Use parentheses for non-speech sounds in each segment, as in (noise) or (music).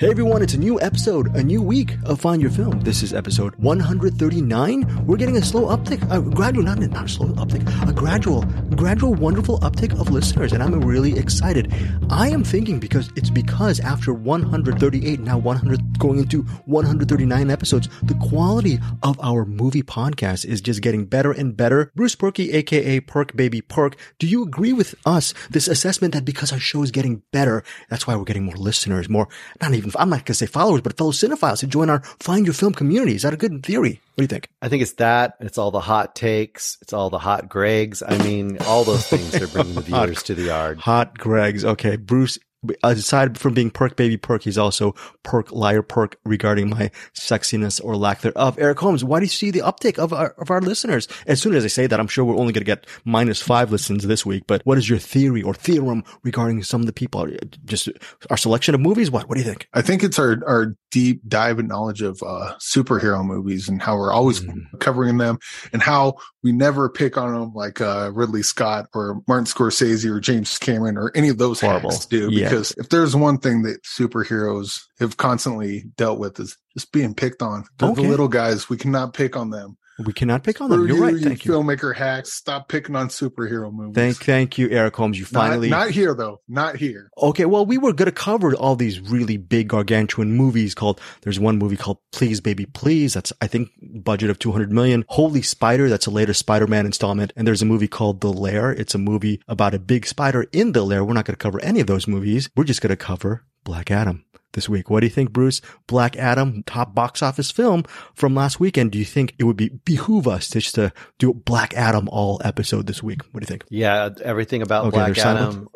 Hey everyone, it's a new episode, a new week of Find Your Film. This is episode 139. We're getting a slow uptick, a gradual, not, not a slow uptick, a gradual, gradual, wonderful uptick of listeners, and I'm really excited. I am thinking because it's because after 138, now 100, going into 139 episodes, the quality of our movie podcast is just getting better and better. Bruce Purkey, aka Perk Baby Perk, do you agree with us, this assessment that because our show is getting better, that's why we're getting more listeners, more, not even I'm not going to say followers, but fellow cinephiles who join our Find Your Film community. Is that a good theory? What do you think? I think it's that. It's all the hot takes. It's all the hot Gregs. I mean, all those things are bringing the (laughs) viewers to the yard. Hot Gregs. Okay. Bruce, aside from being perk baby perk, he's also perk liar perk regarding my sexiness or lack thereof. Eric Holmes, why do you see the uptick of our, of our listeners? As soon as I say that, I'm sure we're only going to get minus five listens this week, but what is your theory or theorem regarding some of the people? Just our selection of movies? What? What do you think? I think it's our, our deep dive and knowledge of uh, superhero movies and how we're always mm. covering them and how we never pick on them like uh, Ridley Scott or Martin Scorsese or James Cameron or any of those horrible do. Yeah. Because if there's one thing that superheroes have constantly dealt with is just being picked on. Okay. The little guys, we cannot pick on them. We cannot pick on them. You're you, right. Thank you, filmmaker hacks. Stop picking on superhero movies. Thank, thank you, Eric Holmes. You finally not, not here though. Not here. Okay, well, we were going to cover all these really big gargantuan movies. Called there's one movie called Please Baby Please. That's I think budget of 200 million. Holy Spider. That's a later Spider-Man installment. And there's a movie called The Lair. It's a movie about a big spider in the lair. We're not going to cover any of those movies. We're just going to cover Black Adam this week. What do you think, Bruce? Black Adam, top box office film from last weekend. Do you think it would be behoove us to just to do a Black Adam all episode this week? What do you think? Yeah, everything about okay, Black Adam.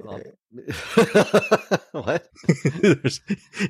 (laughs) what? (laughs)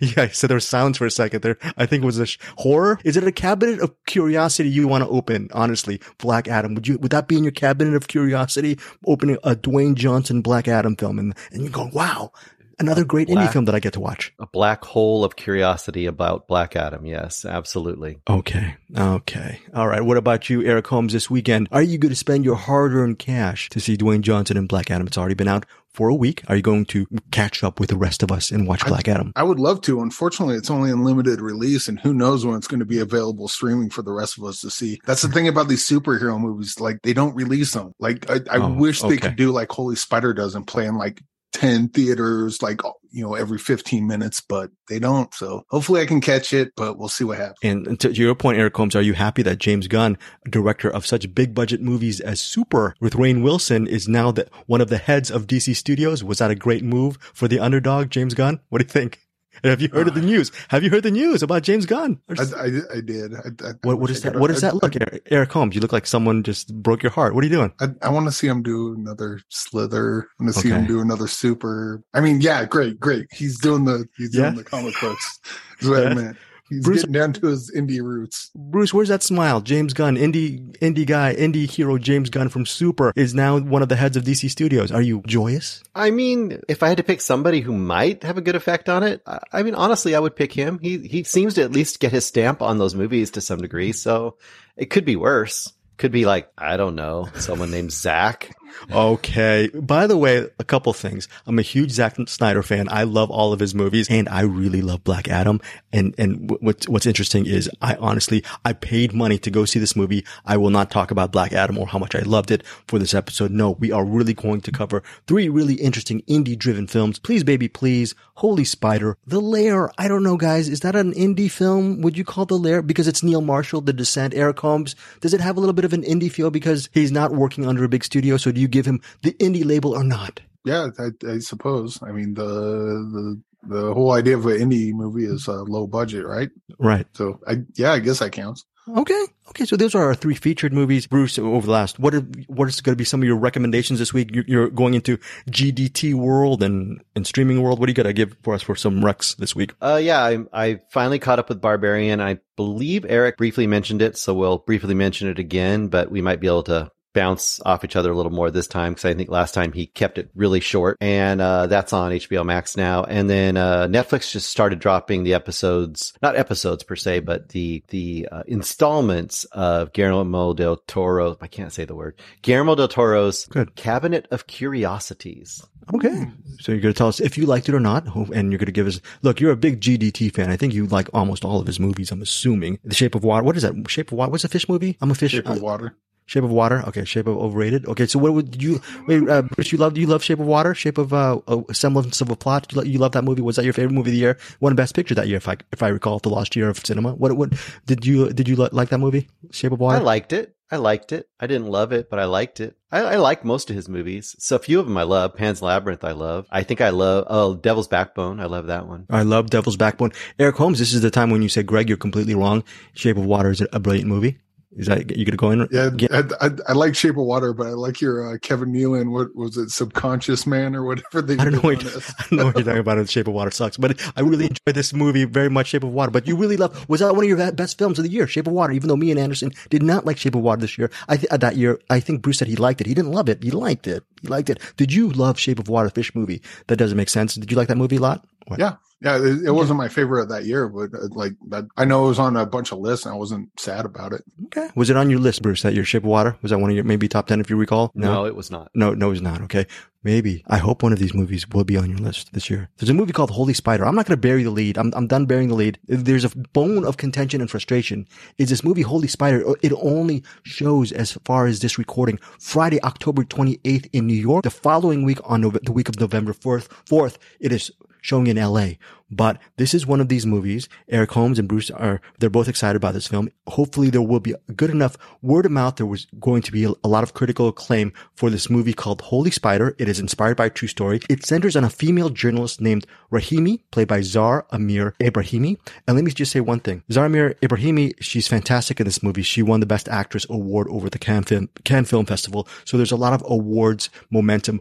yeah, so there was silence for a second there. I think it was a sh- horror. Is it a cabinet of curiosity you want to open? Honestly, Black Adam. Would you? Would that be in your cabinet of curiosity? Opening a Dwayne Johnson Black Adam film, and and you're going, wow, Another great black, indie film that I get to watch. A black hole of curiosity about Black Adam. Yes, absolutely. Okay. Okay. All right. What about you, Eric Holmes, this weekend? Are you going to spend your hard earned cash to see Dwayne Johnson and Black Adam? It's already been out for a week. Are you going to catch up with the rest of us and watch Black Adam? I would love to. Unfortunately, it's only in limited release and who knows when it's going to be available streaming for the rest of us to see. That's the thing about these superhero movies. Like they don't release them. Like I, I oh, wish they could do like Holy Spider does and play in like 10 theaters like uh, you know every 15 minutes but they don't so hopefully i can catch it but we'll see what happens. And to your point eric holmes are you happy that james gunn director of such big budget movies as super with rainn wilson is now the, one of the heads of dc studios? Was that a great move for the underdog james gunn? What do you think (laughs) have you heard of the news? Have you heard the news about James Gunn? I, I, I did. I, what, what is that? What does that look? Eric Holmes, you look like someone just broke your heart. What are you doing? I, want to see him do another Slither. I want to see okay. him do another Super. I mean, yeah, great, great. He's doing the he's doing yeah. the comic books. Is what yeah. I meant. He's Bruce, getting down to his indie roots. Bruce, where's that smile? James Gunn, indie indie guy, indie hero James Gunn from Super is now one of the heads of DC Studios. Are you joyous? I mean, if I had to pick somebody who might have a good effect on it, I mean, honestly, I would pick him. He he seems to at least get his stamp on those movies to some degree, so it could be worse. Could be like, I don't know, someone named Zack okay. By the way, a couple things. I'm a huge Zack Snyder fan. I love all of his movies and I really love Black Adam. And, and what's, what's interesting is I honestly, I paid money to go see this movie. I will not talk about Black Adam or how much I loved it for this episode. No, we are really going to cover three really interesting indie driven films. Please, baby, please. Holy Spider. The Lair. I don't know, guys. Is that an indie film? Would you call The Lair? Because it's Neil Marshall, The Descent, Eric Holmes. Does it have a little bit of an indie feel because he's not working under a big studio? So do you give him the indie label or not? Yeah, I, I suppose. I mean, the the the whole idea of an indie movie is a low budget, right? Right. So, I yeah, I guess that counts. Okay. Okay. So those are our three featured movies. Bruce, over the last, what are, what is going to be some of your recommendations this week? You're, you're going into GDT world and, and streaming world. What do you got to give for us for some recs this week? Uh, yeah, I, I finally caught up with Barbarian. I believe Eric briefly mentioned it, so we'll briefly mention it again, but we might be able to bounce off each other a little more this time because I think last time he kept it really short, and uh, that's on HBO Max now. And then uh, Netflix just started dropping the episodes, not episodes per se, but the the uh, installments of Guillermo del Toro. I can't say the word Guillermo del Toro's Good. Cabinet of Curiosities. Okay. So you're going to tell us if you liked it or not, and you're going to give us, look, you're a big GDT fan. I think you like almost all of his movies, I'm assuming. The Shape of Water. What is that? Shape of Water? What's a fish movie? I'm a fish. Shape of uh, Water. Shape of Water. Okay. Shape of Overrated. Okay. So what would you, wait, uh, Bruce, you love, you love Shape of Water? Shape of, uh, a semblance of a plot? You, lo- you love that movie? Was that your favorite movie of the year? Won Best Picture that year, if I, if I recall, the lost year of cinema. What, what, did you, did you like that movie? Shape of Water? I liked it. I liked it. I didn't love it, but I liked it. I, I like most of his movies. So a few of them I love. Pan's Labyrinth I love. I think I love, oh, Devil's Backbone. I love that one. I love Devil's Backbone. Eric Holmes, this is the time when you say, Greg, you're completely wrong. Shape of Water is a brilliant movie. Is that, you gonna go in? Yeah, I, I, I like Shape of Water, but I like your uh, Kevin Nealon. What was it, Subconscious Man or whatever they I don't know what, this. (laughs) I don't know what you're talking about. Shape of Water sucks, but I really enjoyed this movie very much. Shape of Water, but you really love. Was that one of your best films of the year? Shape of Water. Even though me and Anderson did not like Shape of Water this year, I th- uh, that year I think Bruce said he liked it. He didn't love it. He liked it. He liked it. Did you love Shape of Water, fish movie? That doesn't make sense. Did you like that movie a lot? What? Yeah, yeah, it, it wasn't my favorite of that year, but uh, like that, I know it was on a bunch of lists, and I wasn't sad about it. Okay. Was it on your list, Bruce? That your ship of Water was that one of your maybe top ten if you recall? No, it was not. No, no, it's not. Okay. Maybe. I hope one of these movies will be on your list this year. There's a movie called Holy Spider. I'm not going to bury the lead. I'm, I'm done burying the lead. There's a bone of contention and frustration. Is this movie Holy Spider? It only shows as far as this recording Friday, October 28th in New York. The following week on Nove- the week of November 4th, 4th, it is showing in LA. But this is one of these movies. Eric Holmes and Bruce are, they're both excited about this film. Hopefully there will be good enough word of mouth. There was going to be a, lot of critical acclaim for this movie called Holy Spider. It is inspired by a true story. It centers on a female journalist named Rahimi, played by Zar Amir Ebrahimi. And let me just say one thing. Zar Amir Ebrahimi, she's fantastic in this movie. She won the Best Actress award over the Cannes Film, Cannes Film Festival. So there's a lot of awards momentum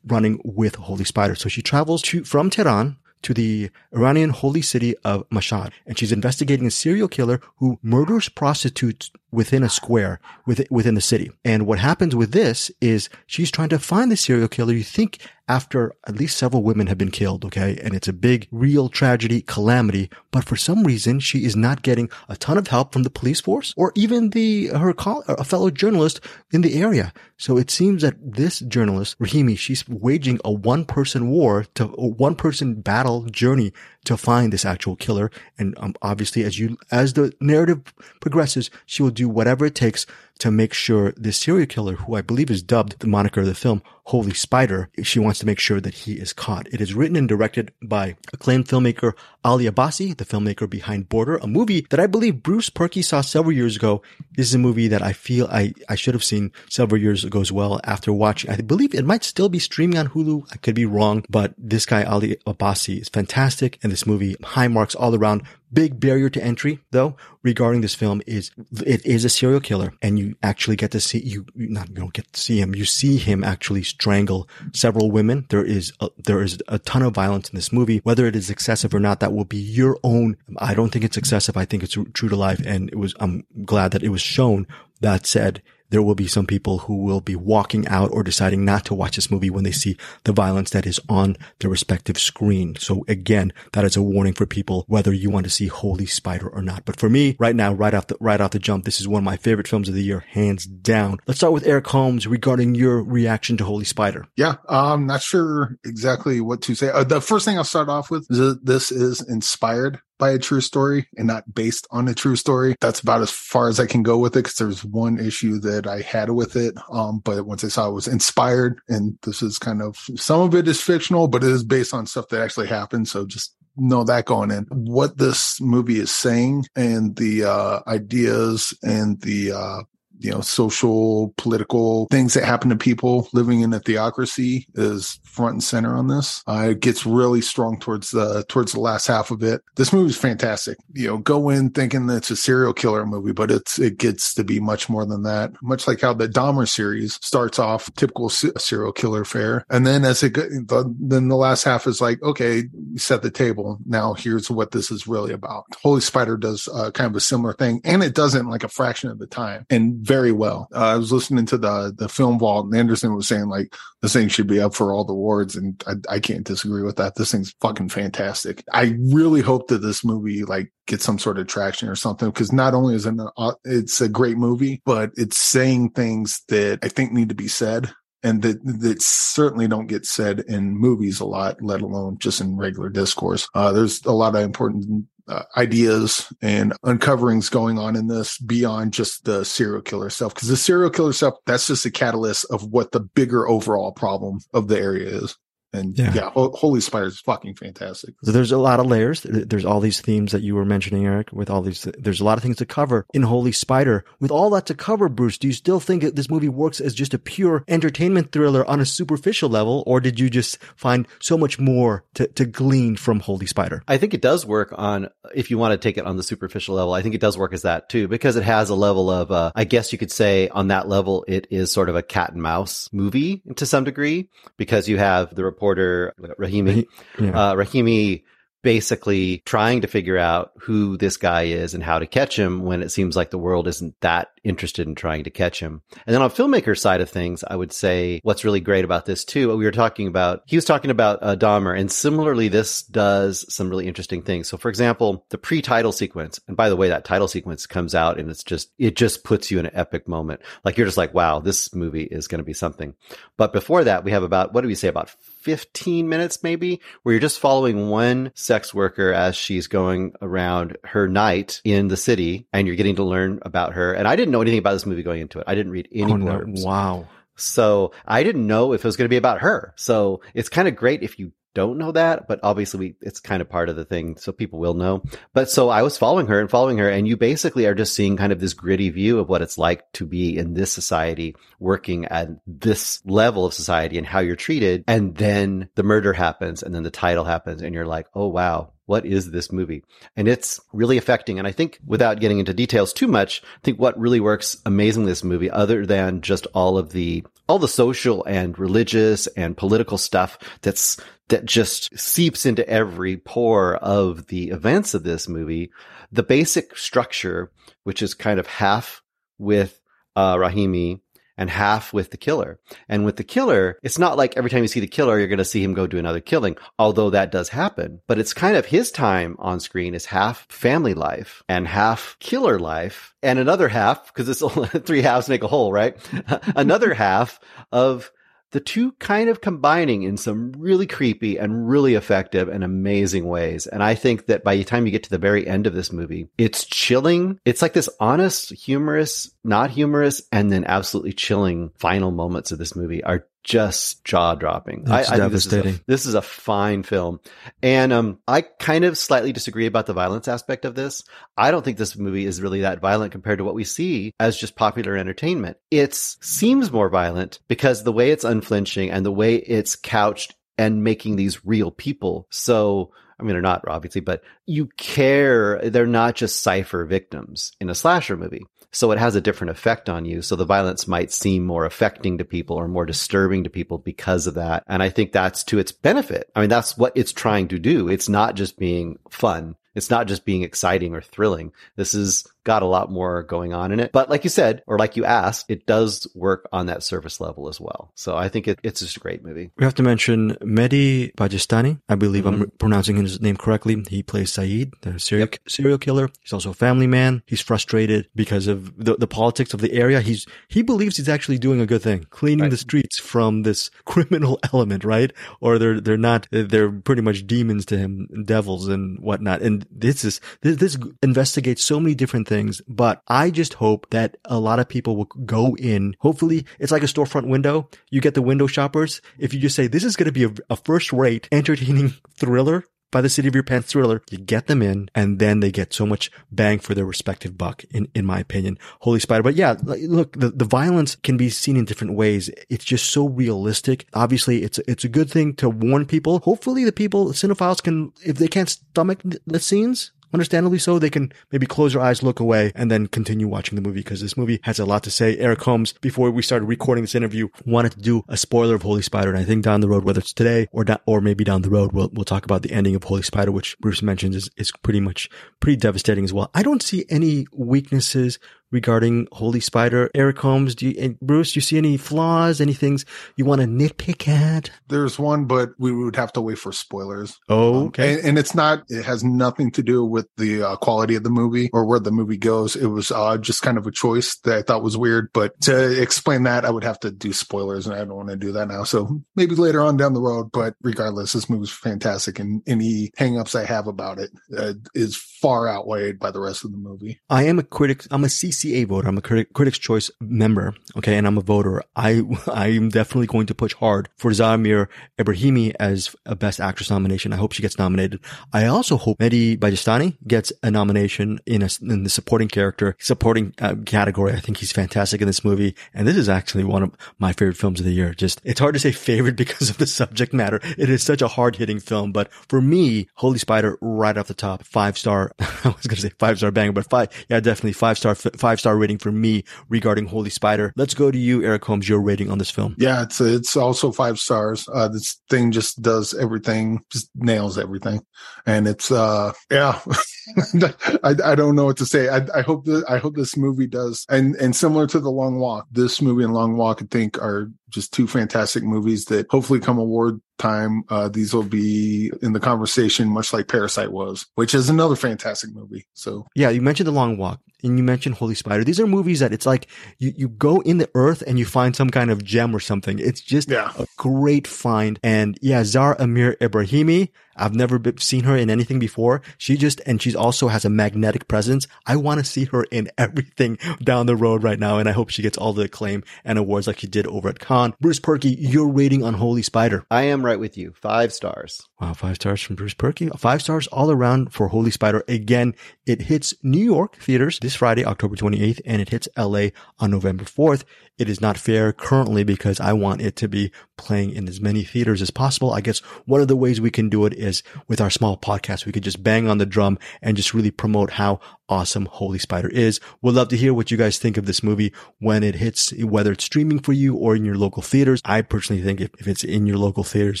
running with Holy Spider. So she travels to, from Tehran to the Iranian holy city of Mashhad, and she's investigating a serial killer who murders prostitutes within a square within, the city. And what happens with this is she's trying to find the serial killer. You think after at least several women have been killed, okay, and it's a big, real tragedy, calamity, but for some reason she is not getting a ton of help from the police force or even the her col- a fellow journalist in the area. So it seems that this journalist, Rahimi, she's waging a one person war to a one person battle journey to find this actual killer. And um, obviously, as you, as the narrative progresses, she will do whatever it takes to make sure this serial killer, who I believe is dubbed the moniker of the film, Holy Spider, she wants to make sure that he is caught. It is written and directed by acclaimed filmmaker Ali Abbasi, the filmmaker behind Border, a movie that I believe Bruce Purkey saw several years ago. This is a movie that I feel I, I should have seen several years ago as well after watching. I believe it might still be streaming on Hulu. I could be wrong, but this guy, Ali Abbasi, is fantastic. And this movie, high marks all around. Big barrier to entry, though, regarding this film is it is a serial killer, and you actually get to see you not you don't get to see him. You see him actually strangle several women. There is a, there is a ton of violence in this movie. Whether it is excessive or not, that will be your own. I don't think it's excessive. I think it's true to life, and it was. I'm glad that it was shown. That said, there will be some people who will be walking out or deciding not to watch this movie when they see the violence that is on their respective screen. So again, that is a warning for people whether you want to see Holy Spider or not. But for me, right now, right off the right off the jump, this is one of my favorite films of the year, hands down. Let's start with Eric Holmes regarding your reaction to Holy Spider. Yeah, I'm not sure exactly what to say. Uh, the first thing I'll start off with is this is inspired by a true story and not based on a true story. That's about as far as I can go with it because there's one issue that I had with it. Um, but once I saw it was inspired, and this is kind of some of it is fictional, but it is based on stuff that actually happened. So just know that going in. What this movie is saying and the uh, ideas and the uh, you know, social, political things that happen to people living in a theocracy is front and center on this. Uh, it gets really strong towards the towards the last half of it. This movie is fantastic. You know, go in thinking that it's a serial killer movie, but it's it gets to be much more than that. Much like how the Dahmer series starts off typical se- serial killer fare, and then as it go, the, then the last half is like, okay, set the table. Now here's what this is really about. Holy Spider does uh, kind of a similar thing, and it doesn't like a fraction of the time and very well. Uh, I was listening to the the film vault, and Anderson was saying like this thing should be up for all the awards, and I, I can't disagree with that. This thing's fucking fantastic. I really hope that this movie like gets some sort of traction or something because not only is it an, uh, it's a great movie, but it's saying things that I think need to be said and that that certainly don't get said in movies a lot, let alone just in regular discourse. Uh, there's a lot of important uh, ideas and uncoverings going on in this beyond just the serial killer stuff. Because the serial killer stuff, that's just a catalyst of what the bigger overall problem of the area is. And yeah, yeah Holy Spider is fucking fantastic. So there's a lot of layers. There's all these themes that you were mentioning, Eric, with all these, there's a lot of things to cover in Holy Spider. With all that to cover, Bruce, do you still think that this movie works as just a pure entertainment thriller on a superficial level, or did you just find so much more to, to glean from Holy Spider? I think it does work on, if you want to take it on the superficial level, I think it does work as that too, because it has a level of, uh, I guess you could say on that level, it is sort of a cat and mouse movie to some degree, because you have the reporter Rahimi. Yeah. Uh, Rahimi basically trying to figure out who this guy is and how to catch him when it seems like the world isn't that interested in trying to catch him. And then on filmmaker side of things, I would say what's really great about this too, we were talking about, he was talking about uh, Dahmer and similarly, this does some really interesting things. So for example, the pre-title sequence, and by the way, that title sequence comes out and it's just, it just puts you in an epic moment. Like you're just like, wow, this movie is going to be something. But before that, we have about, what do we say, about 15 minutes maybe, where you're just following one sex worker as she's going around her night in the city and you're getting to learn about her. And I didn't know anything about this movie going into it. I didn't read any oh, blurbs. No. Wow. So I didn't know if it was going to be about her. So it's kind of great if you don't know that, but obviously we, it's kind of part of the thing. So people will know. But so I was following her and following her and you basically are just seeing kind of this gritty view of what it's like to be in this society, working at this level of society and how you're treated. And then the murder happens and then the title happens and you're like, Oh, wow. What is this movie? And it's really affecting. And I think without getting into details too much, I think what really works amazingly this movie, other than just all of the all the social and religious and political stuff that's that just seeps into every pore of the events of this movie. The basic structure, which is kind of half with uh, Rahimi and half with the killer. And with the killer, it's not like every time you see the killer, you're going to see him go do another killing, although that does happen. But it's kind of his time on screen is half family life and half killer life and another half, because it's (laughs) three halves make a whole, right? (laughs) another half of the two kind of combining in some really creepy and really effective and amazing ways. And I think that by the time you get to the very end of this movie, it's chilling. It's like this honest, humorous, not humorous, and then absolutely chilling final moments of this movie are just jaw dropping. I, I devastating. This is, a, this is, a, fine film. And, um, I kind of slightly disagree about the violence aspect of this. I don't think this movie is really that violent compared to what we see as just popular entertainment. It seems more violent because the way it's unflinching and the way it's couched and making these real people. So, I mean, they're not obviously, but you care. They're not just cipher victims in a slasher movie. So it has a different effect on you. So the violence might seem more affecting to people or more disturbing to people because of that. And I think that's to its benefit. I mean, that's what it's trying to do. It's not just being fun. It's not just being exciting or thrilling. This is got a lot more going on in it. But like you said, or like you asked, it does work on that surface level as well. So I think it, it's just a great movie. We have to mention Mehdi Bajestani. I believe mm-hmm. I'm pronouncing his name correctly. He plays Saeed, the serial, yep. serial killer. He's also a family man. He's frustrated because of the, the politics of the area. He's, he believes he's actually doing a good thing, cleaning right. the streets from this (laughs) criminal element, right? Or they're, they're not, they're pretty much demons to him, devils and whatnot. And this is, this, this investigates so many different things, but I just hope that a lot of people will go in. Hopefully it's like a storefront window. You get the window shoppers. If you just say, this is going to be a, a first rate (laughs) entertaining thriller, by the City of Your Pants thriller. You get them in and then they get so much bang for their respective buck, in, in my opinion. Holy Spider. But yeah, look, the, the violence can be seen in different ways. It's just so realistic. Obviously, it's, it's a good thing to warn people. Hopefully the people, cinephiles can, if they can't stomach the scenes, understandably so, they can maybe close their eyes, look away, and then continue watching the movie because this movie has a lot to say. Eric Holmes, before we started recording this interview, wanted to do a spoiler of Holy Spider, and I think down the road, whether it's today or da- or maybe down the road, we'll we'll talk about the ending of Holy Spider, which Bruce mentions is is pretty much pretty devastating as well. I don't see any weaknesses regarding Holy Spider? Eric Holmes, do you, Bruce, do you see any flaws, any things you want to nitpick at? There's one, but we would have to wait for spoilers. Oh, okay. Um, and, and, it's not, it has nothing to do with the uh, quality of the movie or where the movie goes. It was uh, just kind of a choice that I thought was weird. But to explain that, I would have to do spoilers and I don't want to do that now. So maybe later on down the road. But regardless, this movie's fantastic. And any hangups I have about it uh, is far outweighed by the rest of the movie. I am a critic. I'm a CCA voter. I'm a critic, Critics Choice member. Okay. And I'm a voter. I, (laughs) I am definitely going to push hard for Zar Amir Ebrahimi as a best actress nomination. I hope she gets nominated. I also hope Mehdi Bajestani gets a nomination in a, in the supporting character, supporting uh, category. I think he's fantastic in this movie. And this is actually one of my favorite films of the year. Just, it's hard to say favorite (laughs) because of the subject matter. It is such a hard hitting film, but for me, Holy Spider right off the top, five star. (laughs) I was going to say five star banger, but five, yeah, definitely five star, five star rating for me regarding Holy Spider. Let's go to you, Eric Holmes, your rating on this film. Yeah, it's, it's also five stars. Uh, this thing just does everything, just nails everything. And it's, uh, yeah, (laughs) I, I don't know what to say. I, I hope that, I hope this movie does. And, and similar to The Long Walk, this movie and Long Walk, I think are just two fantastic movies that hopefully come award time. Uh, these will be in the conversation, much like Parasite was, which is another fantastic movie. So yeah, you mentioned The Long Walk and you mentioned Holy Spider. These are movies that it's like you, you go in the earth and you find some kind of gem or something. It's just yeah. a great find. And yeah, Zara Amir Ebrahimi, I've never seen her in anything before. She just, and she's also has a magnetic presence. I want to see her in everything (laughs) down the road right now. And I hope she gets all the acclaim and awards like she did over at Cannes. Bruce Purkey, your rating on Holy Spider. I am right with you. Five stars. Wow. Five stars from Bruce Purkey. Five stars all around for Holy Spider. Again, it hits New York theaters this Friday, October 28th, and it hits LA on November 4th. It is not fair currently because I want it to be playing in as many theaters as possible. I guess one of the ways we can do it is with our small podcast. We could just bang on the drum and just really promote how awesome Holy Spider is. We'd love to hear what you guys think of this movie when it hits, whether it's streaming for you or in your local theaters. I personally think if, if it's in your local theaters,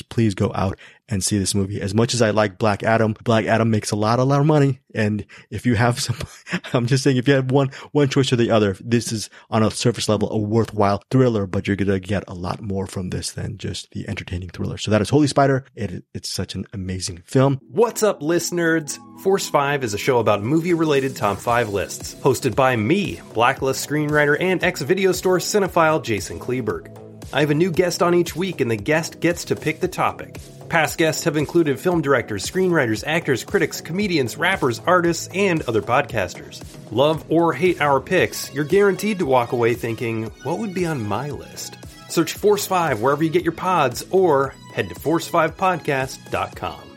please go out and see this movie. As much as I like Black Adam, Black Adam makes a lot, a lot of money. And if you have some, (laughs) I'm just saying, if you have one, one choice or the other, this is on a surface level, a worthwhile thriller, but you're going to get a lot more from this than just the entertaining thriller. So that is Holy Spider. It, it's such an amazing film. What's up, list nerds? Force 5 is a show about movie related top 5 lists, hosted by me, Blacklist screenwriter and ex video store cinephile Jason Kleberg. I have a new guest on each week, and the guest gets to pick the topic. Past guests have included film directors, screenwriters, actors, critics, comedians, rappers, artists, and other podcasters. Love or hate our picks, you're guaranteed to walk away thinking, what would be on my list? Search Force 5 wherever you get your pods or head to force5podcast.com.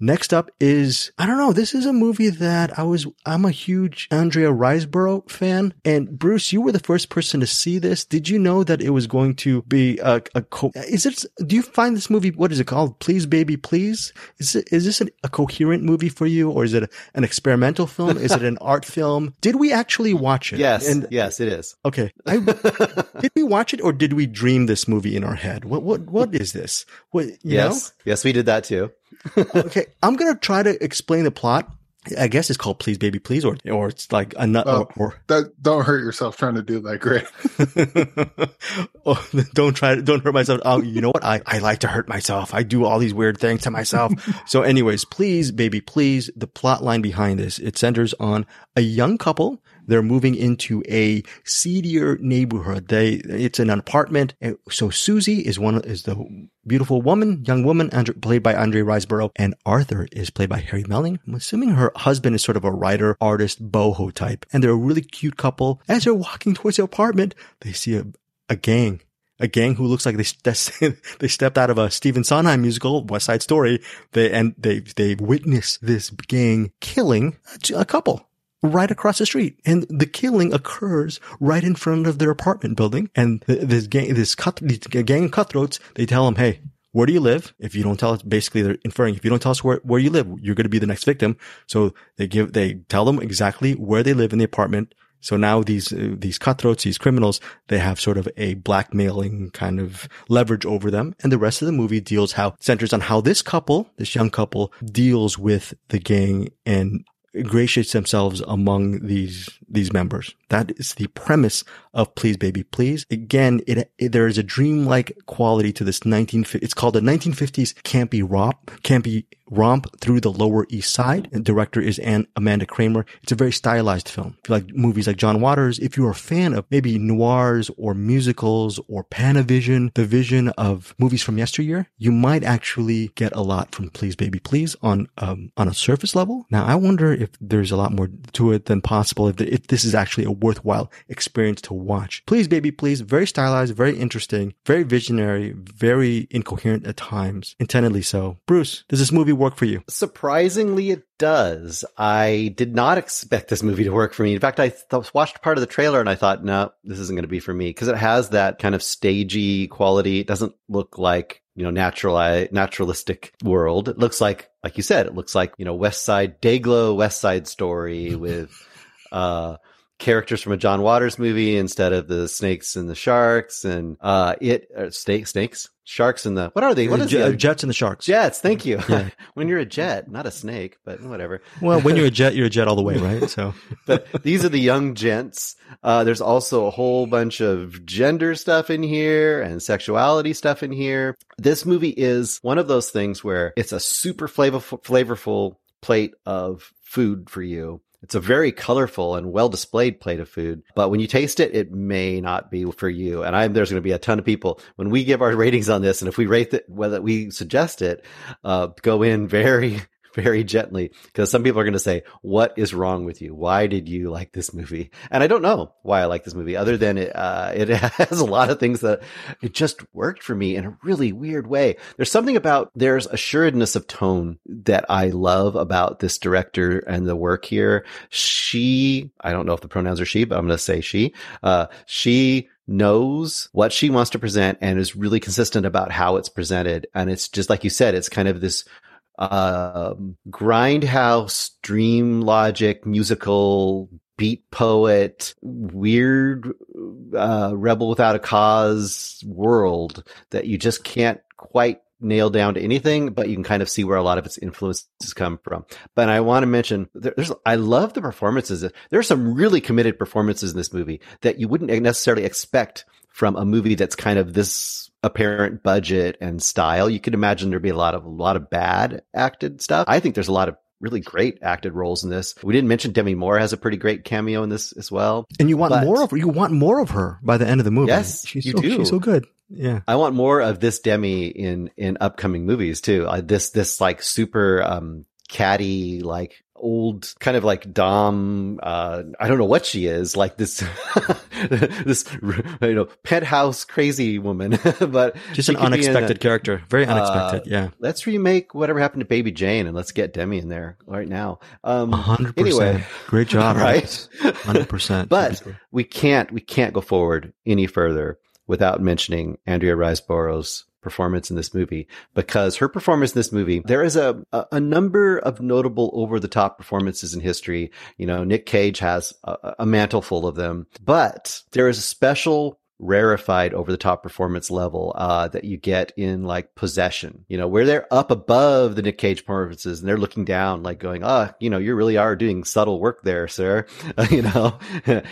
Next up is, I don't know, this is a movie that I was, I'm a huge Andrea Riseborough fan. And Bruce, you were the first person to see this. Did you know that it was going to be a, a co- is it, do you find this movie, what is it called? Please Baby Please? Is it, is this a, a coherent movie for you or is it an experimental film? is it an (laughs) art film? Did we actually watch it? Yes. And, yes, it is. Okay. (laughs) I, did we watch it or did we dream this movie in our head? What, what, what is this? What, yes. Know? Yes, we did that too. Okay, I'm gonna try to explain the plot. I guess it's called Please Baby Please, or or it's like a nut. Oh, or, or that, don't hurt yourself trying to do that, great. (laughs) oh, don't try to don't hurt myself. Oh, you know what? I I like to hurt myself. I do all these weird things to myself. (laughs) so, anyways, Please Baby Please. The plot line behind this it centers on a young couple they're moving into a seedier neighborhood. They, it's an apartment. So Susie is one, is the beautiful woman, young woman, played by Andrea Riseborough, and Arthur is played by Harry Melling. I'm assuming her husband is sort of a writer, artist, boho type. And they're a really cute couple. As they're walking towards the apartment, they see a, a gang a gang who looks like they (laughs) they stepped out of a Stephen Sondheim musical, West Side Story. They and they they witness this gang killing a couple right across the street. And the killing occurs right in front of their apartment building. And this gang, this cut, gang of cutthroats, they tell them, Hey, where do you live? If you don't tell us, basically they're inferring, if you don't tell us where, where you live, you're going to be the next victim. So they give, they tell them exactly where they live in the apartment. So now these, uh, these cutthroats, these criminals, they have sort of a blackmailing kind of leverage over them. And the rest of the movie deals how, centers on how this couple, this young couple deals with the gang and ingratiates themselves among these these members. That is the premise of Please Baby Please. Again, it, it there is a dreamlike quality to this 19, it's called the 1950s campy romp, campy romp through the Lower East Side. The director is Ann, Amanda Kramer. It's a very stylized film. If you like movies like John Waters, if you're a fan of maybe noirs or musicals or Panavision, the vision of movies from yesteryear, you might actually get a lot from Please Baby Please on um, on a surface level. Now, I wonder if there's a lot more to it than possible. If, if this is actually a worthwhile experience to watch. Please Baby Please, very stylized, very interesting, very visionary, very incoherent at times, intendedly so. Bruce, does this movie work for you? Surprisingly, it does. I did not expect this movie to work for me. In fact, I th- watched part of the trailer and I thought, no, this isn't going to be for me because it has that kind of stagey quality. It doesn't look like you know, natural, naturalistic world. It looks like, like you said, it looks like, you know, West Side, Dayglow West Side story (laughs) with, uh, characters from a John Waters movie instead of the snakes and the sharks and uh it uh, snake snakes? Sharks and the what are they? What is J- the jets and the sharks. Jets thank you. Yeah. (laughs) when you're a jet not a snake but whatever. Well when you're a (laughs) jet you're a jet all the way right? So. (laughs) But these are the young gents. Uh there's also a whole bunch of gender stuff in here and sexuality stuff in here. This movie is one of those things where it's a super flavorful flavorful plate of food for you it's a very colorful and well displayed plate of food, but when you taste it, it may not be for you. And I'm, there's going to be a ton of people when we give our (laughs) ratings on this. And if we rate it, whether we suggest it, uh, go in very, (laughs) very gently because some people are going to say, what is wrong with you? Why did you like this movie? And I don't know why I like this movie other than it, uh, it (laughs) has a lot of things that it just worked for me in a really weird way. There's something about there's assuredness of tone that I love about this director and the work here. She, I don't know if the pronouns are she, but I'm going to say she, uh, she knows what she wants to present and is really consistent about how it's presented. And it's just like you said, it's kind of this um, grindhouse, dream logic, musical, beat poet, weird, uh, rebel without a cause world that you just can't quite nail down to anything, but you can kind of see where a lot of its influences come from. But I want to mention there's, I love the performances. There are some really committed performances in this movie that you wouldn't necessarily expect from a movie that's kind of this apparent budget and style. You could imagine there'd be a lot of a lot of bad acted stuff. I think there's a lot of really great acted roles in this. We didn't mention Demi Moore has a pretty great cameo in this as well. And you want but, more of her. You want more of her by the end of the movie. Yes, she's you so, do. She's so good. Yeah, I want more of this Demi in in upcoming movies too. Uh, this this like super um catty like old kind of like Dom, uh, I don't know what she is, like this, (laughs) this, you know, penthouse crazy woman, (laughs) but just an unexpected a, character. Very unexpected. Uh, yeah. Let's remake whatever happened to Baby Jane and let's get Demi in there right now. Um, hundred Anyway, great job. (laughs) right. Hundred percent. But we can't, we can't go forward any further without mentioning Andrea Riseborough's performance in this movie because her performance in this movie, there is a, a, number of notable over the top performances in history. You know, Nick Cage has a, a mantle full of them, but there is a special rarefied over the top performance level uh, that you get in like possession you know where they're up above the nick cage performances and they're looking down like going oh, you know you really are doing subtle work there sir. (laughs) You know? (laughs)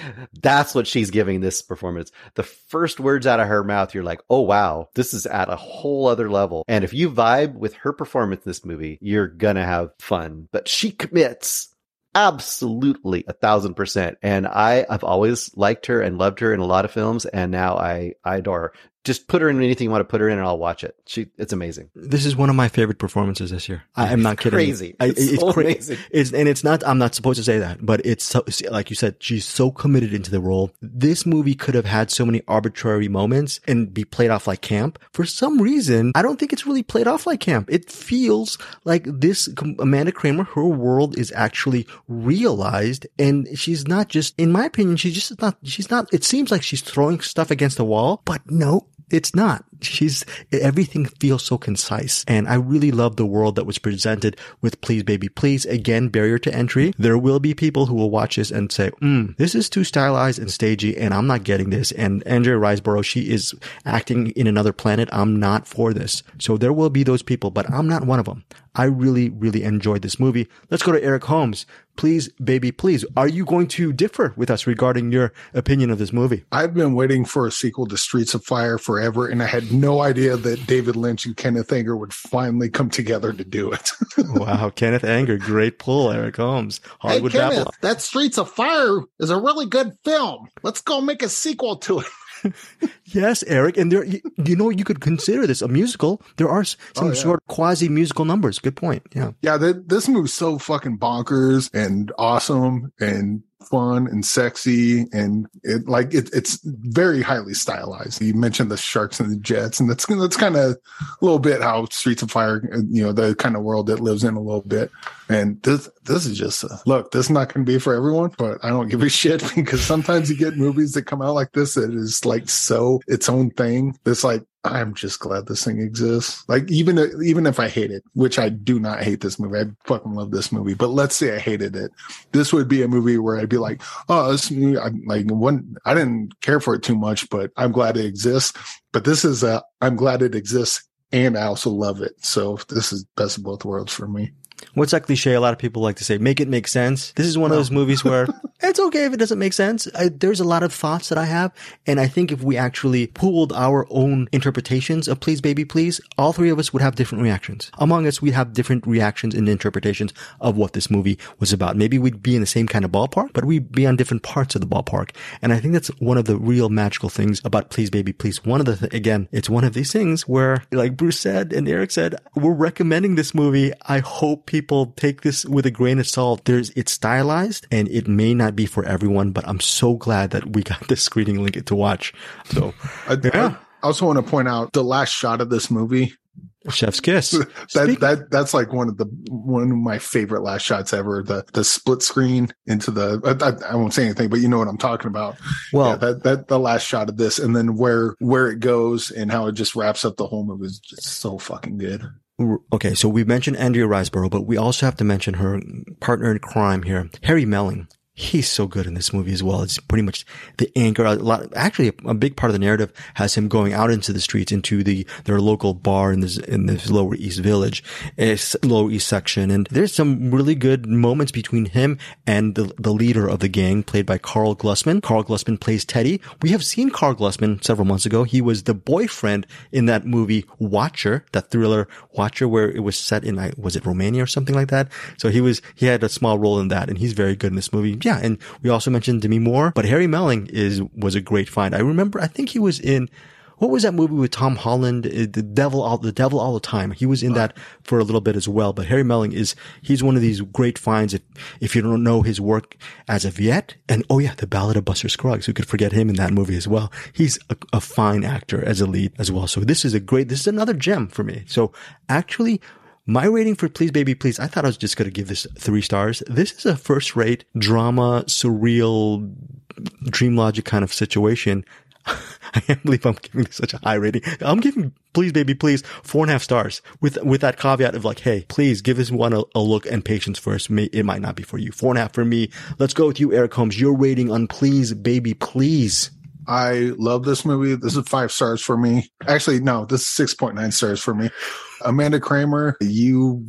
That's what she's giving this performance. The first words out of her mouth you're like oh wow this is at a whole other level. And if you vibe with her performance in this movie you're gonna have fun. But she commits absolutely a thousand percent. And I, I've always liked her and loved her in a lot of films. And now I, I adore her just put her in anything you want to put her in and I'll watch it. She, it's amazing. This is one of my favorite performances this year. I, am not kidding. Crazy. I, it's, it's so cra- amazing. It's, and it's not, I'm not supposed to say that, but it's so, like you said, she's so committed into the role. This movie could have had so many arbitrary moments and be played off like camp. For some reason, I don't think it's really played off like camp. It feels like this Amanda Kramer, her world is actually realized and she's not just, in my opinion, she's just not, she's not, it seems like she's throwing stuff against the wall, but no, it's not. She's, everything feels so concise. And I really love the world that was presented with Please Baby Please. Again, barrier to entry. There will be people who will watch this and say, mm, this is too stylized and stagey and I'm not getting this. And Andrea Riseborough, she is acting in another planet. I'm not for this. So there will be those people, but I'm not one of them. I really, really enjoyed this movie. Let's go to Eric Holmes. Please, baby, please. Are you going to differ with us regarding your opinion of this movie? I've been waiting for a sequel to Streets of Fire forever, and I had no idea that David Lynch and Kenneth Anger would finally come together to do it. (laughs) wow, Kenneth Anger, great pull, Eric Holmes. Hollywood hey, Kenneth, Babylon. that Streets of Fire is a really good film. Let's go make a sequel to it. (laughs) yes, Eric, and there, you, you, know, you could consider this a musical. There are some oh, yeah. sort of quasi musical numbers. Good point. Yeah, yeah. This movie's so fucking bonkers and awesome, and fun and sexy and it like it, it's very highly stylized. You mentioned the sharks and the jets, and that's that's kind of a little bit how Streets of Fire, you know, the kind of world it lives in a little bit. And this this is just a, look. This is not going to be for everyone, but I don't give a (laughs) shit because sometimes you get movies that come out like this that is like so its own thing. That's like I'm just glad this thing exists. Like even even if I hate it, which I do not hate this movie, I fucking love this movie. But let's say I hated it, this would be a movie where I'd be like, oh, this movie, I, like one, I didn't care for it too much, but I'm glad it exists. But this is a, I'm glad it exists, and I also love it. So this is best of both worlds for me. What's that cliche? A lot of people like to say, make it make sense. This is one no. of those movies (laughs) where it's okay if it doesn't make sense. I, there's a lot of thoughts that I have. And I think if we actually pooled our own interpretations of Please Baby Please, all three of us would have different reactions. Among us, we'd have different reactions and interpretations of what this movie was about. Maybe we'd be in the same kind of ballpark, but we'd be on different parts of the ballpark. And I think that's one of the real magical things about Please Baby Please. One of the, th- again, it's one of these things where, like Bruce said and Eric said, we're recommending this movie. I hope people take this with a grain of salt. There's, it's stylized and it may not be for everyone, but I'm so glad that we got (laughs) this screening link to watch. So, (laughs) I, yeah. I also want to point out the last shot of this movie. Chef's kiss. (laughs) that that that's like one of the one of my favorite last shots ever. The the split screen into the I, I won't say anything, but you know what I'm talking about. Well, yeah, that that the last shot of this, and then where where it goes and how it just wraps up the whole movie is just so fucking good okay, so we mentioned Andrea Riseborough, but we also have to mention her partner in crime here, Harry Melling he's so good in this movie as well. It's pretty much the anchor. A lot, actually, a, big part of the narrative has him going out into the streets, into the their local bar in this in this Lower East Village, Lower East section, and there's some really good moments between him and the the leader of the gang, played by Karl Glusman. Karl Glusman plays Teddy. We have seen Karl Glusman several months ago. He was the boyfriend in that movie Watcher, that thriller Watcher, where it was set in was it Romania or something like that. So he was he had a small role in that, and he's very good in this movie yeah, and we also mentioned Demi Moore, but Harry Melling is was a great find. I remember, I think he was in what was that movie with Tom Holland? Uh, the Devil all the Devil all the time. He was in that for a little bit as well. But Harry Melling is he's one of these great finds. If if you don't know his work as of yet, and oh yeah, the Ballad of Buster Scruggs. Who could forget him in that movie as well? He's a, a fine actor as a lead as well. So this is a great. This is another gem for me. So actually, my rating for Please Baby Please, I thought I was just going to give this three stars. This is a first rate drama, surreal, dream logic kind of situation. (laughs) I can't believe I'm giving this such a high rating. I'm giving Please Baby Please four and a half stars with, with that caveat of like, Hey, please give this one a, a look and patience first. It might not be for you. Four and a half for me. Let's go with you, Eric Holmes. Your rating on Please Baby Please. I love this movie. This is five stars for me. Actually, no, this is 6.9 stars for me. Amanda Kramer, you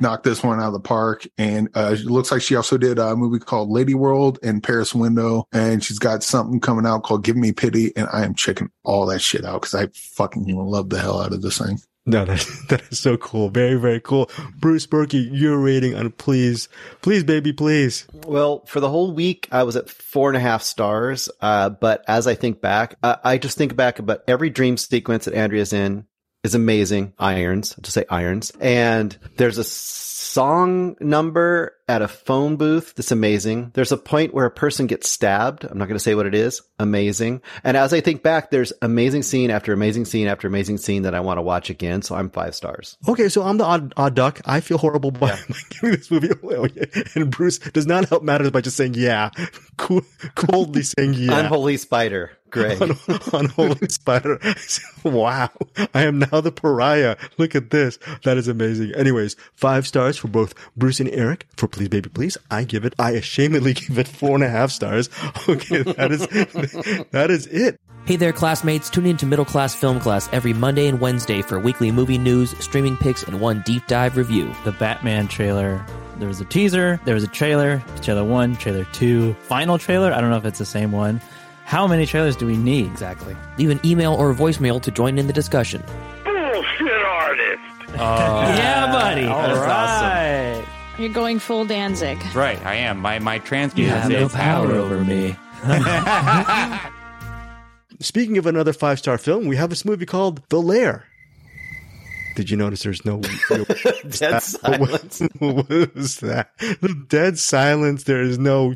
knocked this one out of the park. And uh, it looks like she also did a movie called Lady World and Paris Window. And she's got something coming out called Give Me Pity. And I am checking all that shit out because I fucking love the hell out of this thing. No, (laughs) that, that is so cool. Very, very cool. Bruce Purkey, your rating on please, please, baby, please. Well, for the whole week, I was at four and a half stars. Uh, but as I think back, uh, I just think back about every dream sequence that Andrea's in is amazing. Irons, to say irons. And there's a song number at a phone booth that's amazing. There's a point where a person gets stabbed. I'm not going to say what it is. Amazing. And as I think back, there's amazing scene after amazing scene after amazing scene that I want to watch again. So I'm five stars. Okay. So I'm the odd, odd duck. I feel horrible by, yeah. giving this movie away. Oh, and Bruce does not help matters by just saying, yeah, (laughs) coldly saying, yeah. Unholy spider. Great. Un- unholy (laughs) spider. (laughs) wow. I am now the pariah. Look at this. That is amazing. Anyways, five stars for both Bruce and Eric for Please Baby Please. I give it, I ashamedly (laughs) give it four and a half stars. Okay, that is, that is it. Hey there, classmates. Tune in to Middle Class Film Class every Monday and Wednesday for weekly movie news, streaming picks, and one deep dive review. The Batman trailer There was a teaser, there was a trailer, trailer one, trailer two, final trailer. I don't know if it's the same one. How many trailers do we need exactly? Leave an email or voicemail to join in the discussion. Bullshit artist. (laughs) Uh, yeah, buddy. all All right. right. You're going full Danzig. Right, I am. My my trans You have no power over me. (laughs) Speaking of another five star film, we have this movie called The Lair. Did you notice there's no (laughs) Dead silence. (laughs) what was that? The dead silence. There is no.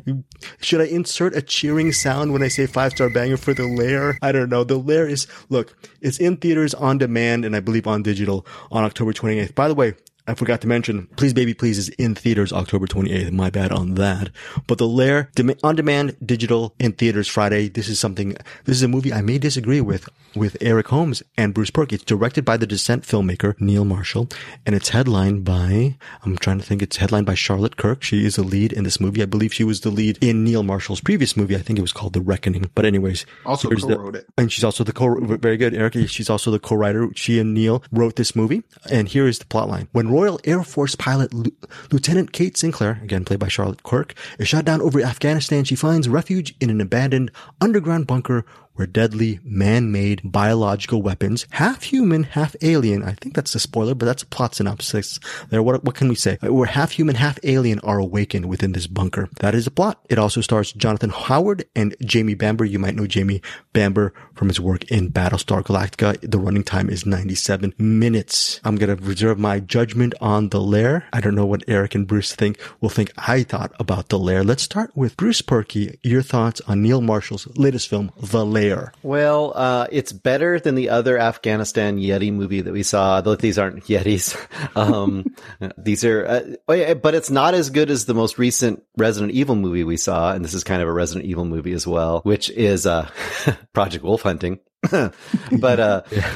Should I insert a cheering sound when I say five star banger for The Lair? I don't know. The Lair is look. It's in theaters on demand and I believe on digital on October 28th. By the way. I forgot to mention, Please Baby Please is in theaters October 28th. My bad on that. But The Lair, on demand, digital, in theaters Friday. This is something, this is a movie I may disagree with, with Eric Holmes and Bruce Perk. It's directed by the Descent filmmaker, Neil Marshall, and it's headlined by, I'm trying to think, it's headlined by Charlotte Kirk. She is a lead in this movie. I believe she was the lead in Neil Marshall's previous movie. I think it was called The Reckoning. But anyways. Also co-wrote it. and she's also the co very good Erica. She's also the co-writer. She and Neil wrote this movie. And here is the plot line: When Royal Air Force pilot Lieutenant Kate Sinclair, again played by Charlotte Kirk, is shot down over Afghanistan, she finds refuge in an abandoned underground bunker where deadly man-made biological weapons, half human, half alien. I think that's a spoiler, but that's a plot synopsis. There, what what can we say? Uh, Where half human, half alien are awakened within this bunker. That is the plot. It also stars Jonathan Howard and Jamie Bamber. You might know Jamie Bamber from his work in Battlestar Galactica. The running time is 97 minutes. I'm gonna reserve my judgment on the lair. I don't know what Eric and Bruce think. Will think I thought about the lair. Let's start with Bruce Purkey. Your thoughts on Neil Marshall's latest film, The Lair. Well, uh, it's better than the other Afghanistan Yeti movie that we saw. Though these aren't (laughs) Yetis, um, these are. Uh, oh yeah, but it's not as good as the most recent Resident Evil movie we saw, and this is kind of a Resident Evil movie as well, which is uh, (laughs) Project Wolf Hunting. (laughs) but uh, yeah,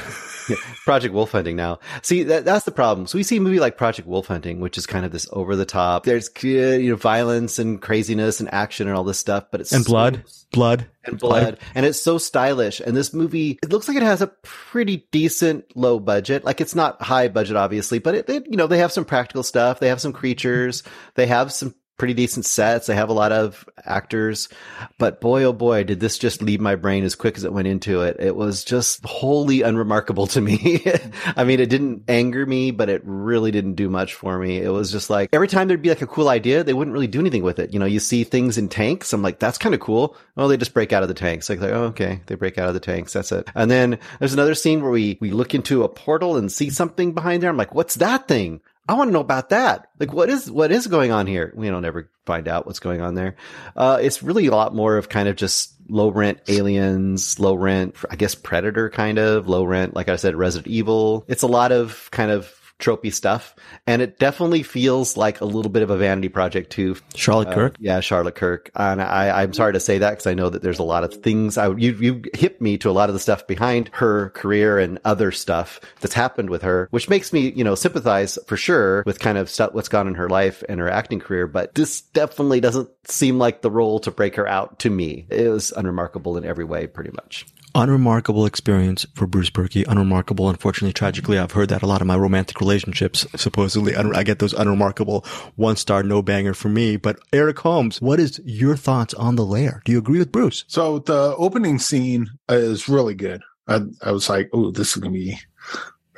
(laughs) Project Wolf Hunting now. See, that, that's the problem. So we see a movie like Project Wolf Hunting, which is kind of this over the top. There's uh, you know violence and craziness and action and all this stuff, but it's And so- blood, blood, and blood. And it's so stylish. And this movie it looks like it has a pretty decent low budget. Like it's not high budget obviously but it, it you know they have some practical stuff. They have some creatures. They have some pretty decent sets. They have a lot of actors. But boy oh boy did this just leave my brain as quick as it went into it. It was just wholly unremarkable to me. (laughs) I mean it didn't anger me but it really didn't do much for me. It was just like every time there'd be like a cool idea they wouldn't really do anything with it. You know you see things in tanks. I'm like that's kind of cool. Oh they just break out of the tanks. Like, like oh okay. They break out of the tanks. That's it. And then there's another scene where we we look into a portal and see something behind there. I'm like what's that thing I want to know about that. Like, what is what is going on here? We don't ever find out what's going on there. Uh, it's really a lot more of kind of just low rent aliens, low rent, I guess Predator kind of low rent. Like I said, Resident Evil. It's a lot of kind of tropey stuff, and it definitely feels like a little bit of a vanity project too. Charlotte Uh, Kirk. yeah, Charlotte Kirk. And I, I'm sorry to say that because I know that there's a lot of things. I you you hit me to a lot of the stuff behind her career and other stuff that's happened with her, which makes me you know sympathize for sure with kind of stuff what's gone in her life and her acting career. But this definitely doesn't seem like the role to break her out to me. It was unremarkable in every way, pretty much. Unremarkable experience for Bruce Purkey. Unremarkable, unfortunately, tragically, I've heard that a lot of my romantic relationships, supposedly, I get those unremarkable one star no banger for me. But Eric Holmes, what is your thoughts on the lair? Do you agree with Bruce? So the opening scene is really good. I, I was like, oh, this is gonna be.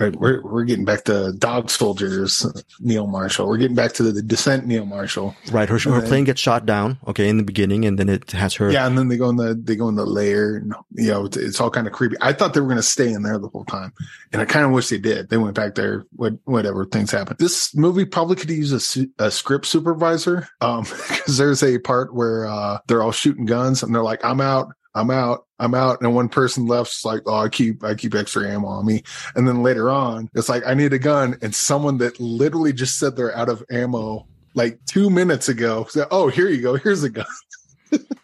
Right, we're we're getting back to Dog Soldiers, Neil Marshall. We're getting back to the, the Descent, Neil Marshall. Right. Her, her Okay. plane gets shot down. Okay. In the beginning. And then it has her. Yeah, and then they go in the they go in the lair, and you know it's, it's all kind of creepy. I thought they were going to stay in there the whole time, and I kind of wish they did. They went back there. What whatever things happened. This movie probably could use a, su- a script supervisor, um, (laughs) because there's a part where uh they're all shooting guns, and they're like, "I'm out." I'm out. I'm out. And one person left's like, Oh, I keep, I keep extra ammo on me. And then later on, it's like, I need a gun. And someone that literally just said they're out of ammo like two minutes ago said, Oh, here you go. Here's a gun. (laughs)